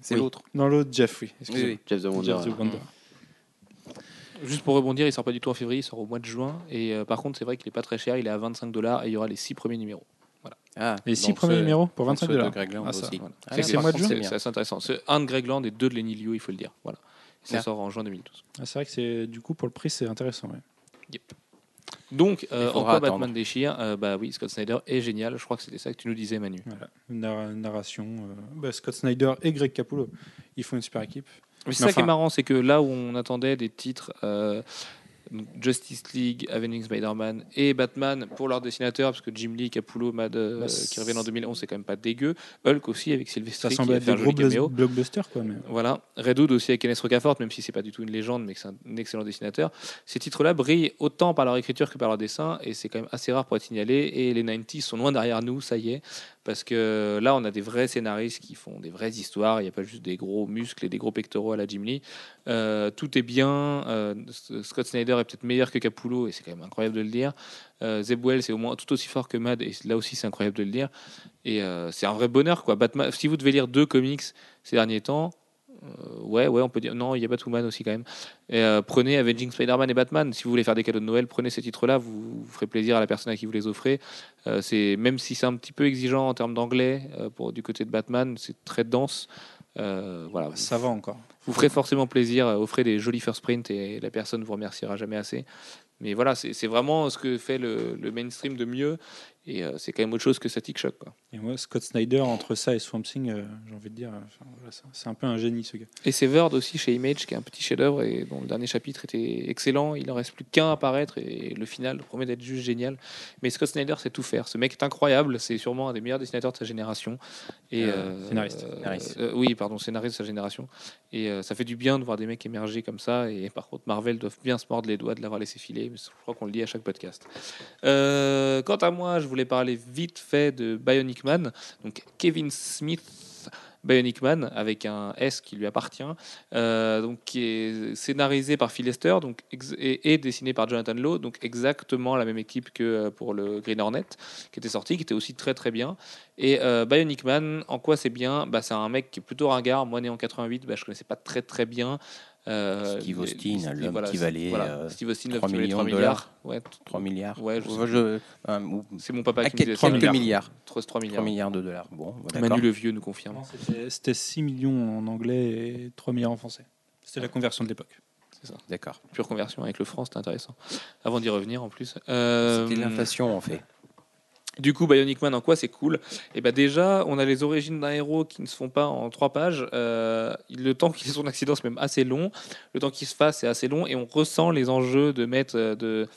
C'est Oui. l'autre. Dans l'autre, Jeff, oui. excusez-moi. Oui, oui. Jeff the Wonder. Jeff the Wonder. Juste pour rebondir, il sort pas du tout en février, il sort au mois de juin. Et euh, par contre, c'est vrai qu'il est pas très cher, il est à 25 dollars et il y aura les 6 premiers numéros. Ah, Les six donc premiers ce- numots pour donc 25 ceux de dollars. Greg Land Ah, ça, aussi. Voilà. Ah, C'est- mois de contre, juin C'est c'est assez intéressant. C'est un de Greg Land et deux de Lenny Liu, il faut le dire. Voilà. Ça Ah. sort en juin 2012. Ah, c'est vrai que c'est du coup pour le prix c'est intéressant. ouais. Donc, euh, en quoi attendre. Batman déchire Euh, Bah oui, Scott Snyder est génial. Je crois que c'était ça que tu nous disais, Manu. Voilà. Narra- narration. euh, bah, Scott Snyder et Greg Capullo, ils font une super équipe. Mais c'est ça qui est marrant, c'est que là où on attendait des titres euh, donc Justice League, Avenging Spider-Man et Batman pour leurs dessinateurs, parce que Jim Lee, Capullo, Mad, euh, Bah, qui reviennent en 2011, c'est quand même pas dégueu. Hulk aussi avec Ça Sylvester qui semble être un gros blockbusters quoi. Mais... Voilà, Red Hood aussi avec Kenneth Rocafort, même si c'est pas du tout une légende, mais que c'est un excellent dessinateur. Ces titres-là brillent autant par leur écriture que par leur dessin, et c'est quand même assez rare pour être signalé. Et les 90s sont loin derrière nous, ça y est, parce que là, on a des vrais scénaristes qui font des vraies histoires. Il n'y a pas juste des gros muscles et des gros pectoraux à la Jim Lee. Euh, tout est bien. Euh, Scott Snyder peut-être meilleur que Capullo, et c'est quand même incroyable de le dire. Euh, Zeb Wells est au moins tout aussi fort que Mad, et là aussi c'est incroyable de le dire. Et euh, c'est un vrai bonheur, quoi. Batman, si vous devez lire deux comics ces derniers temps, euh, ouais, ouais, on peut dire. Non, il y a Batwoman aussi quand même. Et, euh, prenez Avenging Spider-Man et Batman. Si vous voulez faire des cadeaux de Noël, prenez ces titres-là. Vous, ferez plaisir à la personne à qui vous les offrez. Euh, c'est même si c'est un petit peu exigeant en termes d'anglais pour du côté de Batman, c'est très dense. Voilà, Ça va encore. Vous ferez forcément plaisir, offrez des jolis first print et la personne vous remerciera jamais assez. Mais voilà, c'est vraiment ce que fait le mainstream de mieux et euh, c'est quand même autre chose que Static Shock. Quoi. Et moi, Scott Snyder, entre ça et Swamp Thing, euh, j'ai envie de dire, euh, enfin, voilà, c'est- un peu un génie ce gars. Et Severed aussi chez Image, qui est un petit chef-d'œuvre et dont le dernier chapitre était excellent. Il en reste plus qu'un à apparaître et le final promet d'être juste génial. Mais Scott Snyder sait tout faire. Ce mec est incroyable. C'est sûrement un des meilleurs dessinateurs de sa génération. Et Euh, scénariste. Scénariste. oui, pardon, scénariste de sa génération. Et ça fait du bien de voir des mecs émerger comme ça. Et par contre, Marvel doivent bien se mordre les doigts de l'avoir laissé filer. Mais je crois qu'on le dit à chaque podcast. Quant à moi, je voulais parler vite fait de Bionic Man. Donc Kevin Smith. Bionic Man avec un S qui lui appartient, euh, donc qui est scénarisé par Phil Lester donc et dessiné par Jonathan Lowe, donc exactement la même équipe que euh, pour le Green Hornet qui était sorti, qui était aussi très très bien. Et euh, Bionic Man, en quoi c'est bien? Bah, C'est un mec qui est plutôt ringard. Moi, né en 88, bah, je connaissais pas très très bien. Euh, Steve les- Austin, les- l'homme qui valait, voilà, euh, Steve Austin, l'homme 3 qui valait millions 3 de milliards. Ouais, 3 milliards. Ouais, je sais Ouais, plus. je- euh, ou- c'est mon papa à qui me disait ça. quelques milliards. 3, 3 3 milliards. de dollars. Bon, bah. Manu le vieux nous confirme. C'était- C'était 6 millions en anglais et 3 milliards en français. C'était la conversion de l'époque. D'accord. Pure conversion avec le franc, c'était intéressant. Avant d'y revenir en plus. Euh, C'était l'inflation en fait. Du coup, Bionic Man, en quoi c'est cool? Et ben déjà, on a les origines d'un héros qui ne se font pas en trois pages. Euh, le temps qu'il ait son accident, c'est même assez long. Le temps qu'il se fasse, c'est assez long. Et on ressent les enjeux de mettre euh, de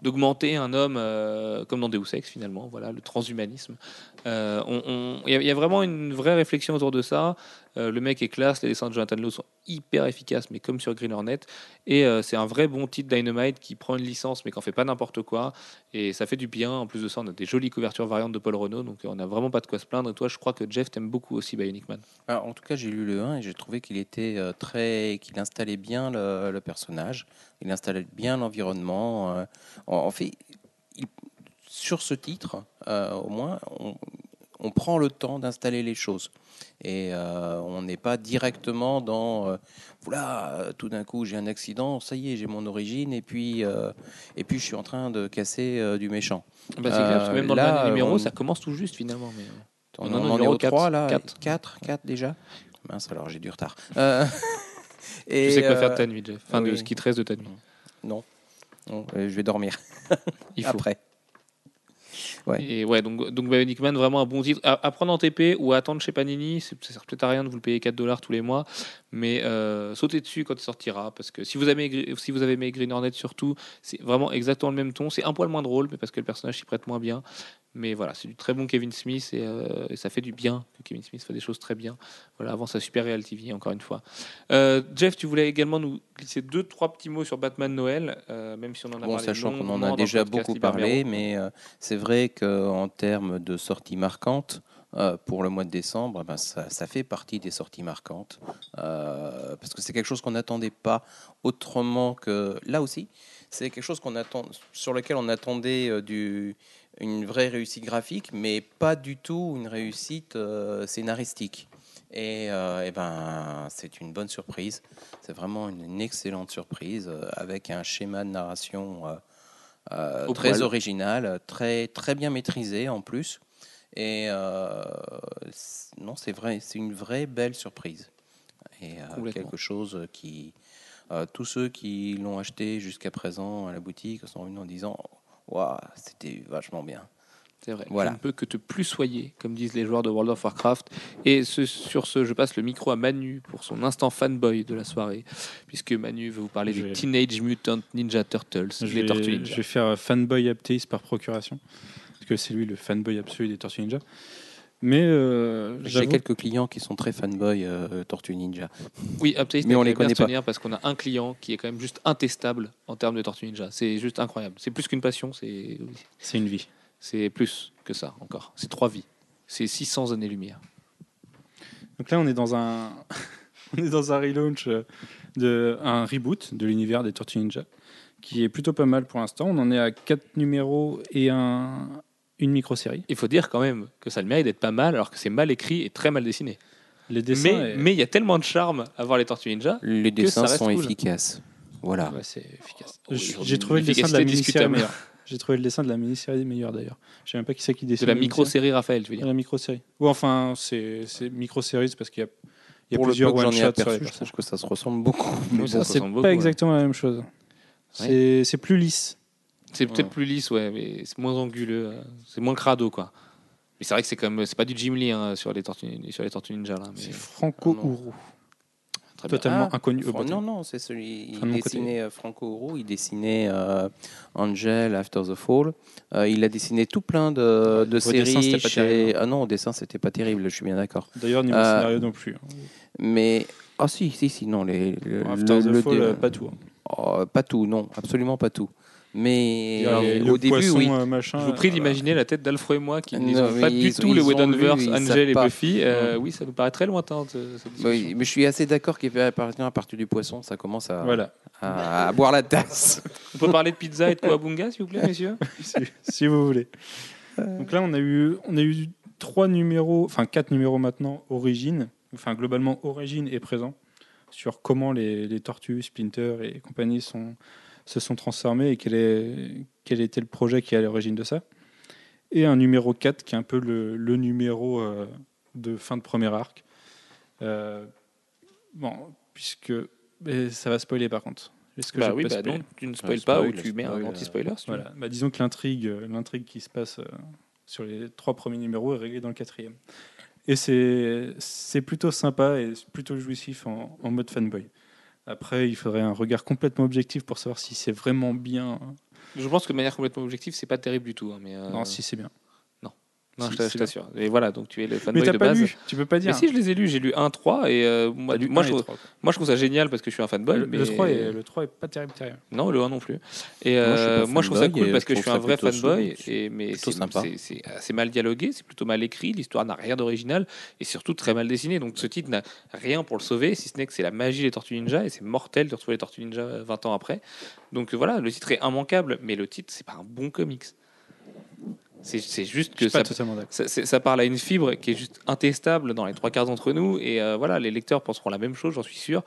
d'augmenter un homme euh, comme dans Deus Ex finalement voilà le transhumanisme il y a vraiment une vraie réflexion autour de ça Euh, le mec est classe les dessins de Jonathan Lowe sont hyper efficaces mais comme sur Green Hornet et euh, c'est un vrai bon titre Dynamite qui prend une licence mais qui en fait pas n'importe quoi et ça fait du bien. En plus de ça, on a des jolies couvertures variantes de Paul Renault, donc on n'a vraiment pas de quoi se plaindre. Et toi, je crois que Jeff t'aime beaucoup aussi Bionic Man. En tout cas, j'ai lu le 1 et j'ai trouvé qu'il était euh, très, qu'il installait bien le, personnage, il installait bien l'environnement. en, fait, sur ce titre, au moins, on, on prend le temps d'installer les choses et euh, on n'est pas directement dans euh, voilà, euh, tout d'un coup j'ai un accident, ça y est, j'ai mon origine et puis euh, et puis je suis en train de casser du méchant. Bah, c'est clair, parce que même dans là, le numéro, on- ça commence tout juste finalement. Mais... On, Non, non, en est numéro au quatre. 3 là Quatre. 4, 4 déjà Mince, alors j'ai du retard. Et, Tu sais quoi faire de ta nuit, Jeff. Enfin, de ce qui te reste de ta nuit. Non, non je vais dormir Il faut. après. Et ouais, donc, donc Bionic Man, vraiment un bon titre. À, prendre en TP ou à attendre chez Panini, ça sert peut-être à rien de vous le payer 4 dollars tous les mois, mais euh, sautez dessus quand il sortira. Parce que si vous avez, si vous avez Green Hornet surtout, c'est vraiment exactement le même ton. C'est un poil moins drôle, mais parce que le personnage s'y prête moins bien. Mais voilà, c'est du très bon Kevin Smith et, euh, et ça fait du bien que Kevin Smith fait des choses très bien. Voilà, avant sa Super Real TV, encore une fois. Euh, Jeff, tu voulais également nous glisser deux, trois petits mots sur Batman Noël, euh, même si on en a Bon, parlé sachant qu'on en a déjà beaucoup parlé, mais c'est vrai qu'en termes de sorties marquantes, euh, pour le mois de décembre, ben, ça, ça fait partie des sorties marquantes. euh, parce que c'est quelque chose qu'on n'attendait pas autrement que. Là aussi, c'est quelque chose qu'on attend, sur lequel on attendait euh, du, une vraie réussite graphique, mais pas du tout une réussite euh, scénaristique. Et, euh, eh ben, c'est une bonne surprise. C'est vraiment une, une excellente surprise euh, avec un schéma de narration très poil. original, très, très bien maîtrisé en plus. Et non, c'est vrai, c'est une vraie belle surprise. Et quelque chose qui. tous ceux qui l'ont acheté jusqu'à présent à la boutique sont venus en disant Waouh, c'était vachement bien. C'est vrai. Voilà. Je ne peux que te plus soyer, comme disent les joueurs de World of Warcraft. Et ce- sur ce, je passe le micro à Manu pour son instant fanboy de la soirée, puisque Manu veut vous parler Je des vais- Teenage Mutant Ninja Turtles, Je les vais, Tortues je Ninja. vais faire fanboy Apteis par procuration. Parce que c'est lui le fanboy absolu des Tortues Ninja. Mais euh, J'ai quelques clients qui sont très fanboy euh, Tortue Ninja. Oui, Mais on les connaît pas. parce qu'on a un client qui est quand même juste intestable en termes de Tortue Ninja. C'est juste incroyable. C'est plus qu'une passion, c'est c'est une vie. c'est plus que ça encore. C'est trois vies. C'est 600 années-lumière. Donc là, on est dans un, on est dans un relaunch, euh, de, un reboot de l'univers des Tortues Ninja, qui est plutôt pas mal pour l'instant. On en est à quatre numéros et un, une micro-série. Il faut dire quand même que ça a le mérite d'être pas mal alors que c'est mal écrit et très mal dessiné. Les dessins, Mais est- mais il y a tellement de charme à voir les Tortues Ninja. Les ça dessins reste sont cool. efficaces. Voilà. Ouais, c'est efficace. J'ai trouvé le dessin de la mini-série meilleur. J'ai trouvé le dessin de la mini-série meilleur d'ailleurs. Je sais même pas qui c'est qui De dessine la mini-série. micro-série Raphaël, tu veux De dire. la micro-série. Ou enfin, c'est c'est micro-série c'est parce qu'il y a, il y a Pour plusieurs sur les aperçu, je trouve que ça se ressemble beaucoup. Mais ça c'est ressemble pas beaucoup, ouais. exactement la même chose. C'est c'est plus lisse. C'est peut-être Ouais. plus lisse, ouais, mais c'est moins anguleux. euh, C'est moins crado, quoi. Mais c'est vrai que c'est comme c'est pas du Jim Lee hein, sur les tortues sur les tortues ninja là. Mais C'est Franco Ah. Ouro. très bien. Totalement Ah, inconnu. Fran- non, non, c'est celui. Il dessinait euh, Franco Oro, il dessinait euh, Angel After the Fall. Euh, il a dessiné tout plein de, de Au dessin, séries. c'était pas chez- terrible. Ah non, au dessin, c'était pas terrible, je suis bien d'accord. D'ailleurs, niveau Euh, scénario non plus. hein. Mais. Ah si, si, si, non. Les, le- After le- the le Fall, dé- euh, pas tout. hein. Oh, pas tout, non, absolument pas tout. Mais au le début, poisson, oui. euh, machin, Je vous prie euh, d'imaginer la tête d'Alfred et moi qui ne sont pas du ils- tout ils le Whedonverse, Angel et pas. Buffy. Euh, Oui, ça nous paraît très lointain cette. Oui, mais je suis assez d'accord qu'à partir à partir du poisson, ça commence à, Voilà. à, à boire la tasse. On peut parler de pizza et de Coabunga, s'il vous plaît, messieurs si, si vous voulez. Donc là, on a eu, on a eu trois numéros, enfin quatre numéros maintenant, origine, enfin globalement origine est présent sur comment les, les tortues, Splinter et compagnie sont, se sont transformés et quel, est, quel était le projet qui est à l'origine de ça. Et un numéro 4 qui est un peu le, le numéro euh, de fin de premier arc. Euh, bon, puisque ça va spoiler par contre. Est-ce que Bah je oui, peux bah tu ne Ouais, spoil pas spoil, ou tu mets un spoil, anti-spoiler. si. Voilà. Bah, disons que l'intrigue, euh, l'intrigue qui se passe euh, sur les trois premiers numéros est réglée dans le quatrième. Et c'est, c'est plutôt sympa et plutôt jouissif en, en mode fanboy. Après, il faudrait un regard complètement objectif pour savoir si c'est vraiment bien. Je pense que de manière complètement objective, c'est pas terrible du tout. hein, mais euh, Non, si c'est bien. Non, si, je t'a- je t'assure. Et voilà, donc tu es le fanboy Mais t'as de pas base. lu, tu peux pas Mais dire. si, je les ai lus. J'ai lu 1, 3 et euh, moi, T'as lu moi, un je et trouve, trois, quoi. moi, je trouve ça génial parce que je suis un fanboy. le, mais... le 3 est, le 3 est pas terrible, terrible. Non, le 1 non plus. Et Moi, je suis euh, pas moi, je trouve ça fanboy cool et parce je que je trouve suis un ça vrai plutôt fanboy. sou- Et, mais plutôt c'est- sympa. c'est c'est assez mal dialogué, c'est plutôt mal écrit, l'histoire n'a rien d'original et surtout très mal dessiné. Donc ce titre n'a rien pour le sauver, si ce n'est que c'est la magie des Tortues Ninja et c'est mortel de retrouver les Tortues Ninja 20 ans après. Donc euh, voilà, le titre est immanquable, mais le titre, c'est pas un bon comics. C'est juste que ça, parle à une fibre qui est juste intestable dans les trois quarts d'entre nous. Et euh, voilà, les lecteurs penseront la même chose, j'en suis sûr.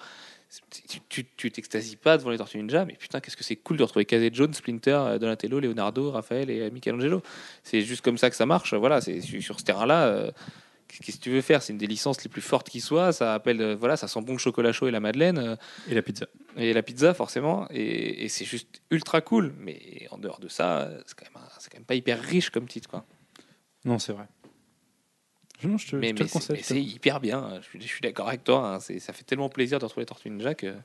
Tu- t'extasies pas devant les Tortues Ninja, mais putain, qu'est-ce que c'est cool de retrouver Casey Jones, Splinter, euh, Donatello, Leonardo, Raphaël et euh, Michelangelo. C'est juste comme ça que ça marche. Voilà, c'est sur sur ce terrain-là. euh, qu'est-ce que tu veux faire? C'est une des licences les plus fortes qui soit. Ça appelle, euh, voilà, ça sent bon le chocolat chaud et la madeleine euh, Et la pizza. et la pizza forcément. Et, et c'est juste ultra cool. Mais en dehors de ça, euh, c'est quand même, un- c'est quand même pas hyper riche comme titre, quoi. Non, c'est vrai. Non, je te, mais mais le c'est hyper bien. Je suis, je suis d'accord avec toi. hein. Ça fait tellement plaisir de retrouver les Tortues Ninja que.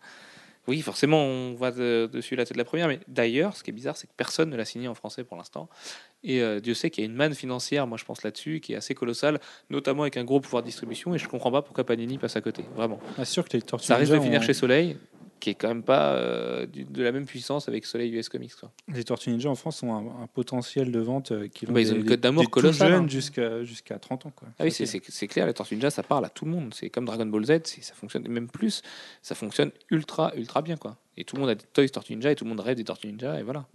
Oui, forcément, on voit de- dessus la tête de la première. Mais d'ailleurs, ce qui est bizarre, c'est que personne ne l'a signé en français pour l'instant. Et euh, Dieu sait qu'il y a une manne financière, moi je pense là-dessus, qui est assez colossale, notamment avec un gros pouvoir de distribution. Et je comprends pas pourquoi Panini passe à côté. Vraiment. Ah, sûr que les Tortues Ça risque de finir ont- chez Soleil, qui est quand même pas euh, de la même puissance avec Soleil US Comics. Quoi. Les Tortues Ninja en France ont un, un potentiel de vente euh, qui Bah, ils ont une cote d'amour colossale, hein. jusqu'à jusqu'à 30 ans. Quoi. Ah oui, c'est clair, les Tortues Ninja, ça parle à tout le monde. C'est comme Dragon Ball Z, ça fonctionne même plus. Ça fonctionne ultra, ultra bien. quoi. Et tout le monde a des toys Tortues Ninja et tout le monde rêve des Tortues Ninja et voilà.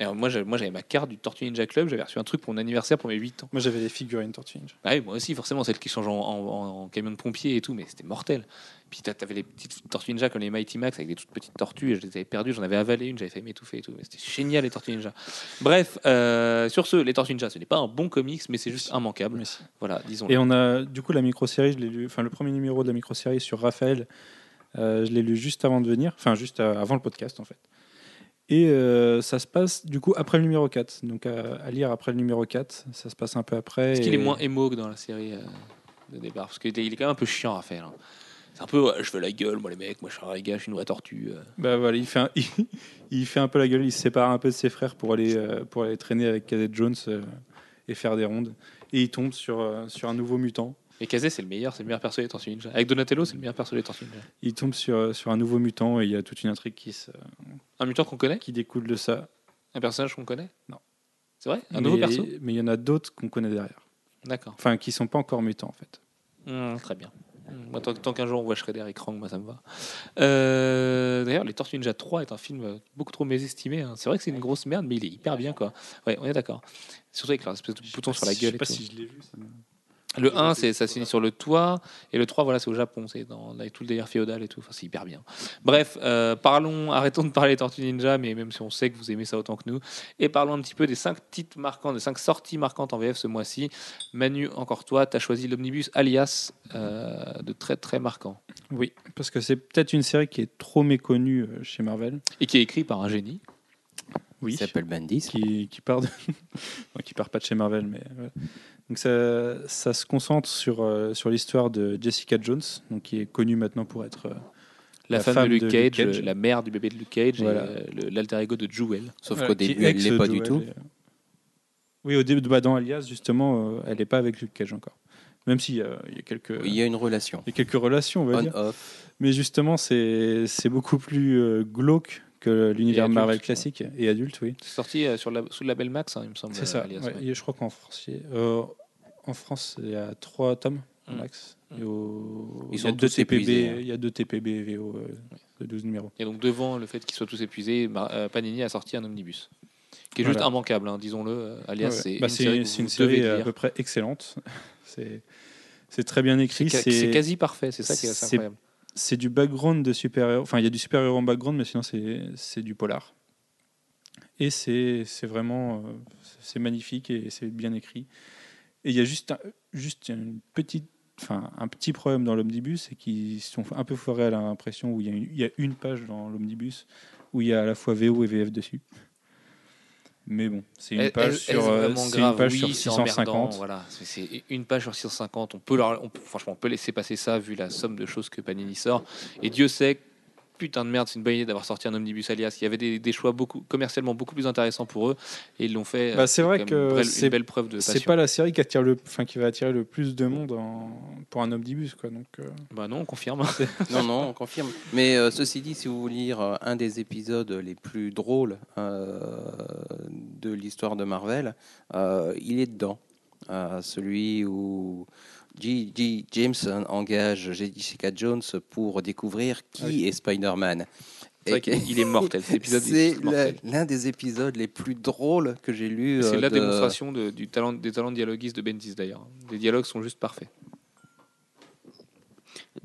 Et alors, moi, j'avais ma carte du Tortue Ninja Club, j'avais reçu un truc pour mon anniversaire pour mes 8 ans. Moi, j'avais des figurines Tortues Ninja. Ah oui, moi aussi, forcément, celle qui change en, en- en camion de pompier et tout, mais c'était mortel. Puis t'a- t'avais les petites Tortues Ninja comme les Mighty Max avec des toutes petites tortues, et je les avais perdues, j'en avais avalé une, j'avais fait m'étouffer et tout. Mais c'était génial, les Tortues Ninja. Bref, euh, sur ce, les Tortues Ninja, ce n'est pas un bon comics, mais c'est juste immanquable. Si. Voilà, disons Et on a du coup la micro-série, je l'ai lu, enfin le premier numéro de la micro-série sur Raphaël, euh, je l'ai lu juste avant de venir, enfin juste euh, avant le podcast en fait. Et euh, ça se passe du coup après le numéro 4, donc à, à lire après le numéro 4, ça se passe un peu après. Est-ce qu'il et- est moins émo que dans la série euh, de départ Parce qu'il est quand même un peu chiant à faire. hein. C'est un peu, ouais, je veux la gueule, moi les mecs, moi je suis un gars, je suis une vraie tortue. euh. Bah voilà, il fait, un, il, il fait un peu la gueule, il se sépare un peu de ses frères pour aller, pour aller traîner avec Cadet Jones et faire des rondes. Et il tombe sur, sur un nouveau mutant. Et Kazé, c'est le meilleur, c'est le meilleur perso des Tortues Ninja. Avec Donatello, c'est le meilleur perso des Tortues Ninja. Il tombe sur, euh, sur un nouveau mutant et il y a toute une intrigue qui, se, Un mutant qu'on connaît qui découle de ça. Un personnage qu'on connaît Non. C'est vrai Un nouveau mais, perso Mais il y en a d'autres qu'on connaît derrière. D'accord. Enfin, qui sont pas encore mutants en fait. Hum, très bien. Moi, tant, tant qu'un jour on voit Shredder et Krang, moi ça me va. Euh, D'ailleurs, Les Tortues Ninja 3 est un film euh, beaucoup trop mésestimé. hein. C'est vrai que c'est une grosse merde, mais il est hyper bien quoi. Ouais, on est d'accord. Surtout avec leur espèce de bouton sur la gueule. Je sais pas tout. si je l'ai vu. ça Le 1, c'est ça se finit sur le toit, et le 3, voilà, c'est au Japon, c'est dans avec tout le délire féodal et tout. Enfin, c'est hyper bien. Bref, euh, parlons, arrêtons de parler des Tortues Ninja, mais même si on sait que vous aimez ça autant que nous, et parlons un petit peu des 5 titres marquants, des 5 sorties marquantes en VF ce mois-ci. Manu, encore toi, tu as choisi l'omnibus Alias, euh, de très très marquant, Oui, parce que c'est peut-être une série qui est trop méconnue euh, chez Marvel. et qui est écrit par un génie. Oui. Il s'appelle Bandis. Qui, qui part de... Qui part pas de chez Marvel, mais voilà. Donc ça, ça se concentre sur, euh, sur l'histoire de Jessica Jones, donc qui est connue maintenant pour être euh, La, La femme, femme de Luke de Cage, Luke Cage. euh, la mère du bébé de Luke Cage, Voilà. et euh, le- l'alter ego de Jewel. Sauf Voilà, qu'au qui début, elle l'est pas du tout. et, euh, Oui, au début, bah, dans Alias, justement, euh, elle n'est pas avec Luke Cage encore. Même s'il y a, il y a quelques, Il y a une relation. il y a quelques relations, on va dire. Mais justement, c'est c'est beaucoup plus euh, glauque que l'univers adulte, Marvel ouais. classique et adulte, oui. C'est sorti euh, sur la, sous le label Max, hein, il me semble. C'est ça. Alias, ouais. ouais. Et je crois qu'en France, il y a- euh, en France, il y a trois tomes Mm. max. Mm. Et au- Ils il y a sont deux épuisés, hein. TPB, il y a deux TPB et VO euh, de 12 numéros. Et donc devant le fait qu'ils soient tous épuisés, euh, Panini a sorti un omnibus. Qui est juste Voilà. immanquable, hein, disons-le. euh, Alias, c'est Bah, une série, une série à peu près excellente. c'est c'est très bien écrit. C'est quasi parfait, c'est ça qui est assez incroyable. C'est du background de super-héros. Enfin, il y a du super-héros en background, mais sinon, c'est du polar. Et c'est c'est vraiment. euh, c'est magnifique et c'est bien écrit. Et il y a juste un, juste une petite. Enfin, un petit problème dans l'omnibus, c'est qu'ils sont un peu foirés à l'impression où il y, a une, il y a une page dans l'omnibus où il y a à la fois VO et VF dessus. Mais bon, c'est une page est-ce sur, euh, une page Oui, sur c'est emmerdant, 650. Voilà, C'est- c'est une page sur 650. On peut, leur, on franchement, on peut laisser passer ça vu la somme de choses que Panini sort. Et Dieu sait, putain de merde, c'est une bonne idée d'avoir sorti un omnibus alias. Il y avait des, des choix beaucoup, commercialement beaucoup plus intéressants pour eux et ils l'ont fait. Bah, c'est vrai comme que c'est- une belle preuve de C'est pas la série qui attire le, enfin qui va attirer le plus de monde en- pour un omnibus quoi. Donc euh, Bah non, on confirme. Non, non, on confirme. Mais euh, ceci dit, si vous voulez lire euh, un des épisodes les plus drôles euh, de l'histoire de Marvel, euh, il est dedans. Euh, celui où G. G. Jameson engage Jessica Jones pour découvrir qui Ah oui. est Spider-Man. C'est vrai Et qu'il il est mortel. Cet épisode il c'est l'un des épisodes les plus drôles que j'ai lu. C'est euh, la de- démonstration de- du talent, des talents de dialoguistes de Bendis d'ailleurs. Les dialogues sont juste parfaits.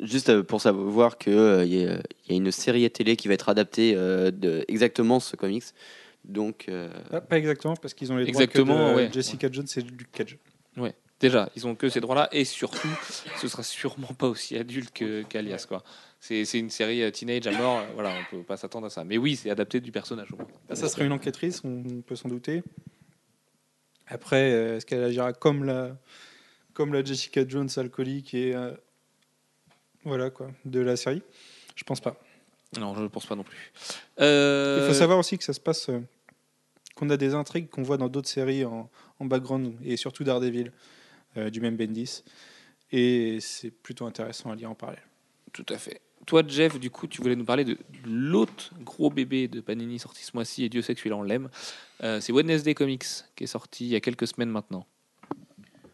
Juste euh, pour savoir qu'il y, a il y a une série à télé qui va être adaptée euh, de exactement ce comics. Donc, euh, ah, pas exactement parce qu'ils ont les droits Exactement, que de ouais. Jessica Jones et Luke Cage. Déjà, ils ont que ces droits-là et surtout, ce sera sûrement pas aussi adulte que qu'Alias quoi. C'est une série euh, teenage à mort, euh, voilà, on peut pas s'attendre à ça. Mais oui, c'est adapté du personnage. ça serait une enquêtrice, on peut s'en douter. Après, euh, est-ce qu'elle agira comme la, comme la Jessica Jones alcoolique et euh, voilà quoi de la série? Je pense pas. Non, je ne pense pas non plus. Il faut savoir aussi que ça se passe, euh, qu'on a des intrigues qu'on voit dans d'autres séries en, en background et surtout Daredevil du même Bendis. Et c'est plutôt intéressant à lire en parallèle. Tout à fait. Toi, Jeff, du coup, tu voulais nous parler de l'autre gros bébé de Panini sorti ce mois-ci, et Dieu sait que celui-là, on l'aime. Euh, c'est Wednesday Comics, qui est sorti il y a quelques semaines maintenant.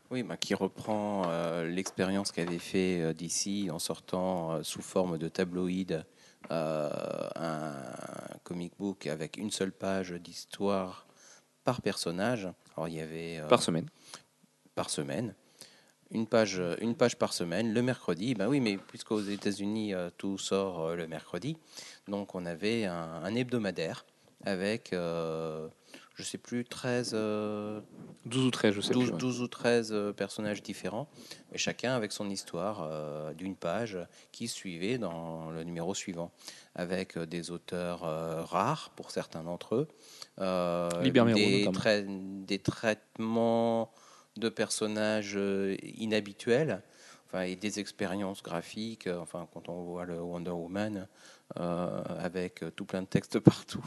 Oui, bah, qui reprend euh, l'expérience qu'avait fait euh, d'ici en sortant euh, sous forme de tabloïd euh, un comic book avec une seule page d'histoire par personnage. Alors il y avait euh, Par semaine. Par semaine. Une page, une page par semaine, le mercredi. Ben oui, mais puisqu'aux États-Unis, euh, tout sort euh, le mercredi. Donc, on avait un, un hebdomadaire avec, euh, je sais plus, 13, euh, 12 ou 13, je sais 12, plus. ouais. 12 ou 13 euh, personnages différents, chacun avec son histoire euh, d'une page qui suivait dans le numéro suivant, avec euh, des auteurs euh, rares pour certains d'entre eux, euh, des, trai- des traitements de personnages euh, inhabituels. Enfin, et des expériences graphiques, euh, enfin, quand on voit le Wonder Woman euh, avec tout plein de textes partout.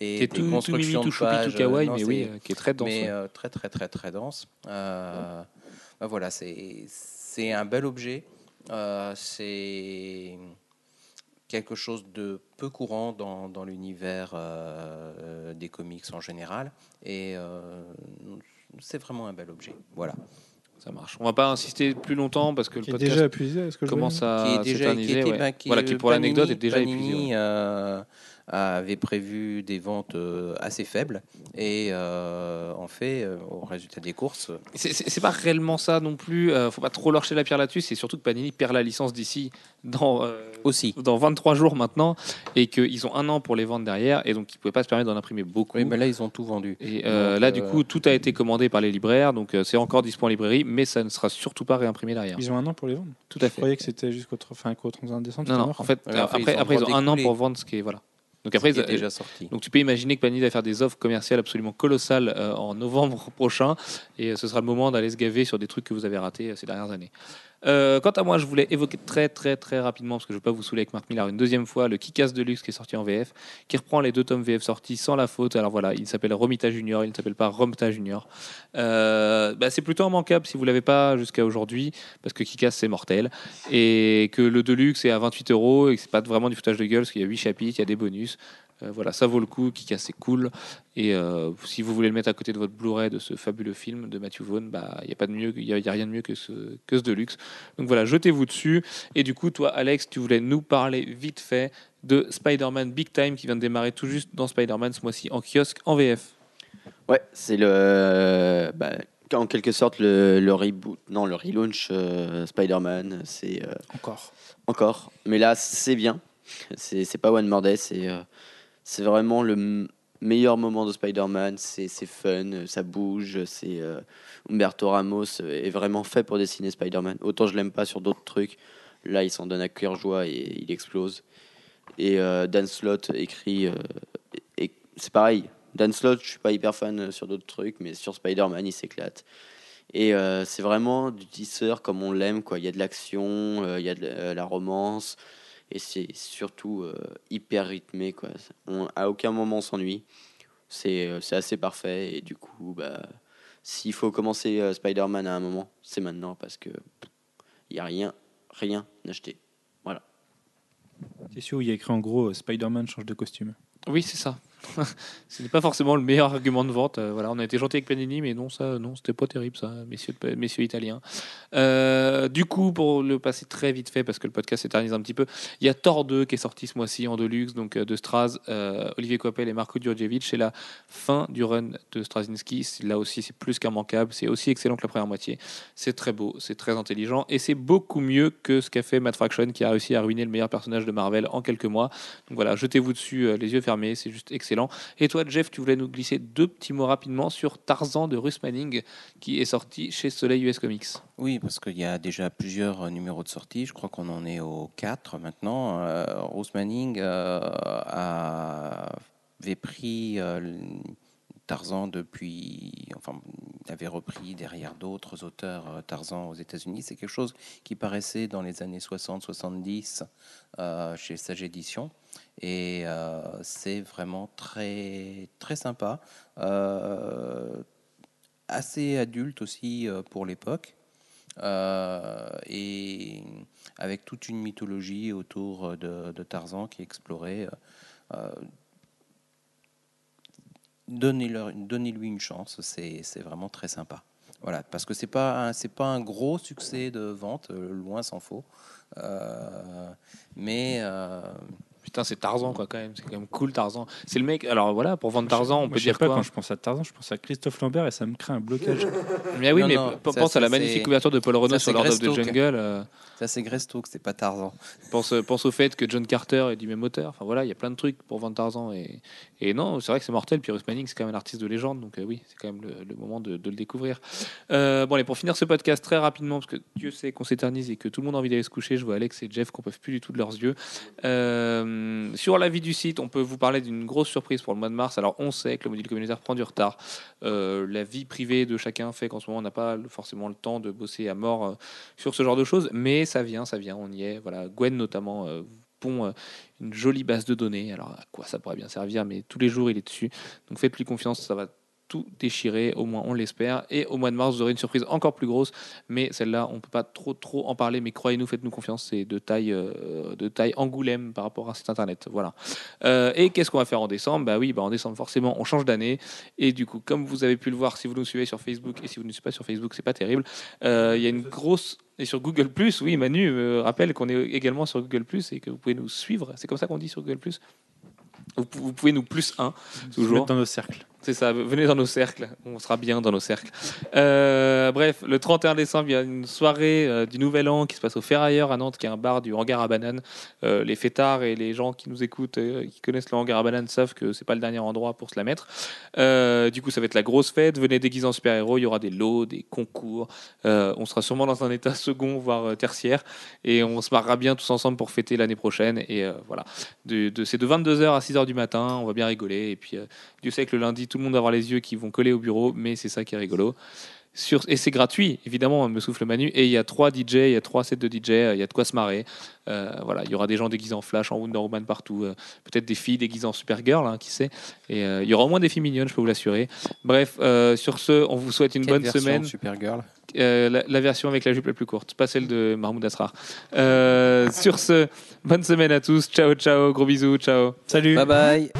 Et Qui est des tout, tout mimi, constructions tout de choupi, pages, tout kawaii, non, mais oui, qui est très dense. mais euh, très très très très dense. Euh, bah voilà, c'est c'est un bel objet. C'est quelque chose de peu courant dans, dans l'univers euh, des comics en général, et euh, c'est vraiment un bel objet. Voilà. Ça marche. On va pas insister plus longtemps parce que le Qui est podcast déjà épuisé, est-ce que je commence à qui est déjà qui s'éterniser. était ouais. qui, voilà, qui pour l'anecdote est déjà Panini, épuisé. ouais. euh, avait prévu des ventes euh, assez faibles et euh, en fait euh, au résultat des courses C'est- pas réellement ça non plus. euh, faut pas trop leur jeter la pierre là-dessus. C'est surtout que Panini perd la licence d'ici dans, euh, aussi dans 23 jours maintenant et qu'ils ont un an pour les vendre derrière et donc ils pouvaient pas se permettre d'en imprimer beaucoup. oui mais là ils ont tout vendu Et euh, Donc, là, du coup, tout a été commandé par les libraires, donc euh, c'est encore dispo en librairie, mais ça ne sera surtout pas réimprimé derrière. Ils ont un an pour les vendre. Tout à Je fait. croyais que c'était jusqu'au qu'au 31 décembre. Non, non, en fait, Ouais, après, après, ils ont après, le ils ont droit un an pour vendre ce qui est voilà. Donc après, qui est ils- déjà sorti donc tu peux imaginer que Panini va faire des offres commerciales absolument colossales euh, en novembre prochain, et euh, ce sera le moment d'aller se gaver sur des trucs que vous avez ratés euh, ces dernières années. Euh, quant à moi, je voulais évoquer très très très rapidement, parce que je ne veux pas vous saouler avec Marc Millar une deuxième fois, le Kick-Ass Deluxe qui est sorti en VF, qui reprend les deux tomes VF sortis sans la faute. Alors voilà, il s'appelle Romita Junior, il ne s'appelle pas Romta Junior. Euh, bah, c'est plutôt immanquable si vous l'avez pas jusqu'à aujourd'hui, parce que Kick-Ass c'est mortel, et que le Deluxe est à 28 euros, et que c'est pas vraiment du foutage de gueule, parce qu'il y a 8 chapitres, il y a des bonus. Euh, voilà, ça vaut le coup, Kick-Ass c'est cool. Et euh, si vous voulez le mettre à côté de votre Blu-ray de ce fabuleux film de Matthew Vaughn, bah il y a pas de mieux, il y a, il y a rien de mieux que ce que ce Deluxe. Donc voilà, jetez-vous dessus. Et du coup, toi, Alex, tu voulais nous parler vite fait de Spider-Man Big Time qui vient de démarrer tout juste dans Spider-Man ce mois-ci en kiosque en VF. Ouais, c'est le. bah, en quelque sorte, le, le reboot. Non, le relaunch euh, Spider-Man. C'est. euh, Encore. encore. Mais là, c'est bien. C'est c'est pas One More Day. C'est euh, c'est vraiment le meilleur moment de Spider-Man. C'est fun, ça bouge. C'est euh, Humberto Ramos est vraiment fait pour dessiner Spider-Man. Autant je l'aime pas sur d'autres trucs. Là, il s'en donne à cœur joie et il explose. Et euh, Dan Slott écrit. euh, c'est pareil. Dan Slott, je suis pas hyper fan sur d'autres trucs, mais sur Spider-Man, il s'éclate. Et c'est vraiment du tisseur comme on l'aime. Il y a de l'action, il y a de la romance, et c'est surtout euh, hyper rythmé. Quoi. On, à aucun moment on s'ennuie. C'est euh, c'est assez parfait. Et du coup, bah, s'il faut commencer euh, Spider-Man à un moment, c'est maintenant parce que il n'y a rien, rien acheté. C'est sûr, il y a écrit en gros euh, Spider-Man change de costume. Oui, c'est ça. Ce n'est pas forcément le meilleur argument de vente. Euh, voilà, on a été gentil avec Panini, mais non, ça, non, c'était pas terrible, ça, messieurs, messieurs italiens. Euh, du coup, pour le passer très vite fait, parce que le podcast s'éternise un petit peu, il y a Thor 2 qui est sorti ce mois-ci en Deluxe, donc euh, de Straz, Olivier Coppel et Marco Djurdjevic. C'est la fin du run de Straczynski. C'est- Là aussi, c'est plus qu'immanquable. C'est aussi excellent que la première moitié. C'est très beau, c'est très intelligent, et c'est beaucoup mieux que ce qu'a fait Matt Fraction, qui a réussi à ruiner le meilleur personnage de Marvel en quelques mois. Donc voilà, jetez-vous dessus, les yeux fermés, c'est juste excellent. Et toi, Jeff, tu voulais nous glisser deux petits mots rapidement sur Tarzan de Russ Manning, qui est sorti chez Soleil US Comics. Oui, parce qu'il y a déjà plusieurs euh, numéros de sortie. Je crois qu'on en est au 4 maintenant. Euh, Russ Manning euh, avait pris euh, Tarzan depuis. Enfin, avait repris derrière d'autres auteurs Tarzan aux États-Unis. C'est quelque chose qui paraissait dans les années 60-70 euh, chez Sage Édition. Et euh, c'est vraiment très, très sympa. Euh, assez adulte aussi euh, pour l'époque. Et avec toute une mythologie autour de, Tarzan qui est explorée. Euh, Donnez-lui une chance, c'est vraiment très sympa. Voilà, parce que c'est pas pas un gros succès de vente, loin s'en faut. Mais Putain, c'est Tarzan, quoi, quand même. C'est quand même cool, Tarzan. C'est le mec. Alors voilà, pour vendre Tarzan, on Moi, peut je sais dire pas, quoi quand je pense à Tarzan, je pense à Christophe Lambert et ça me crée un blocage. Mais oui, Non, mais non, p- ça, pense ça, à la c'est- magnifique couverture de Paul Renault ça, sur c'est Lord of the Greystoke. Jungle. euh, ça c'est Greystoke, c'est pas Tarzan. pense, pense au fait que John Carter est du même auteur. Enfin voilà, il y a plein de trucs pour vendre Tarzan. Et, et non, c'est vrai que c'est mortel. Puis Russ Manning, c'est quand même un artiste de légende. Donc euh, oui, c'est quand même le, le moment de, de le découvrir. Euh, bon, allez, pour finir ce podcast très rapidement, parce que Dieu sait qu'on s'éternise et que tout le monde a envie d'aller se coucher, je vois Alex et Jeff qu'on peuvent plus du tout de leurs yeux. Euh, sur la vie du site, on peut vous parler d'une grosse surprise pour le mois de mars. Alors, on sait que le module communautaire prend du retard. Euh, la vie privée de chacun fait qu'en ce moment, on n'a pas forcément le temps de bosser à mort euh, sur ce genre de choses, mais ça vient, ça vient, on y est. Voilà, Gwen notamment euh, pond euh, une jolie base de données. Alors, à quoi ça pourrait bien servir? Mais tous les jours, il est dessus. Donc, faites-lui confiance, ça va tout déchirer, au moins on l'espère. Et au mois de mars, vous aurez une surprise encore plus grosse, mais celle-là, on peut pas trop trop en parler. Mais croyez-nous, faites-nous confiance, c'est de taille euh, de taille Angoulême par rapport à site internet. Voilà. Euh, et qu'est-ce qu'on va faire en décembre? Bah oui, bah en décembre forcément, on change d'année. Et du coup, comme vous avez pu le voir, si vous nous suivez sur Facebook et si vous ne nous suivez pas sur Facebook, c'est pas terrible. Euh, Il y a une grosse et sur Google oui, Manu me rappelle qu'on est également sur Google et que vous pouvez nous suivre. C'est comme ça qu'on dit sur Google pou- vous pouvez nous plus un toujours. mettre dans nos cercles. C'est ça, venez dans nos cercles, on sera bien dans nos cercles. Euh, bref, le 31 décembre, il y a une soirée euh, du Nouvel An qui se passe au Ferrailleur à Nantes, qui est un bar du hangar à bananes. Euh, les fêtards et les gens qui nous écoutent, qui connaissent le hangar à bananes, savent que c'est pas le dernier endroit pour se la mettre. Du coup, ça va être la grosse fête. Venez déguisés en super-héros, il y aura des lots, des concours. On sera sûrement dans un état second, voire tertiaire, et on se marrera bien tous ensemble pour fêter l'année prochaine. Et voilà, de, de, c'est de 22h à 6h du matin, on va bien rigoler. Et puis, Dieu sait que le lundi, tout le monde va avoir les yeux qui vont coller au bureau, mais c'est ça qui est rigolo. Sur, et c'est gratuit, évidemment, me souffle Manu. Et il y a trois DJ, il y a trois sets de DJ, euh, il y a de quoi se marrer. Euh, voilà, il y aura des gens déguisés en Flash, en Wonder Woman partout, euh, peut-être des filles déguisées en Supergirl, hein, qui sait. Et euh, il y aura au moins des filles mignonnes, je peux vous l'assurer. Bref, euh, sur ce, on vous souhaite une Quelle bonne version semaine. de Supergirl? Euh, la, la version avec la jupe la plus courte, pas celle de Mahmoud Asrar. Euh, sur ce, bonne semaine à tous. Ciao, ciao, gros bisous, ciao. Salut Bye bye.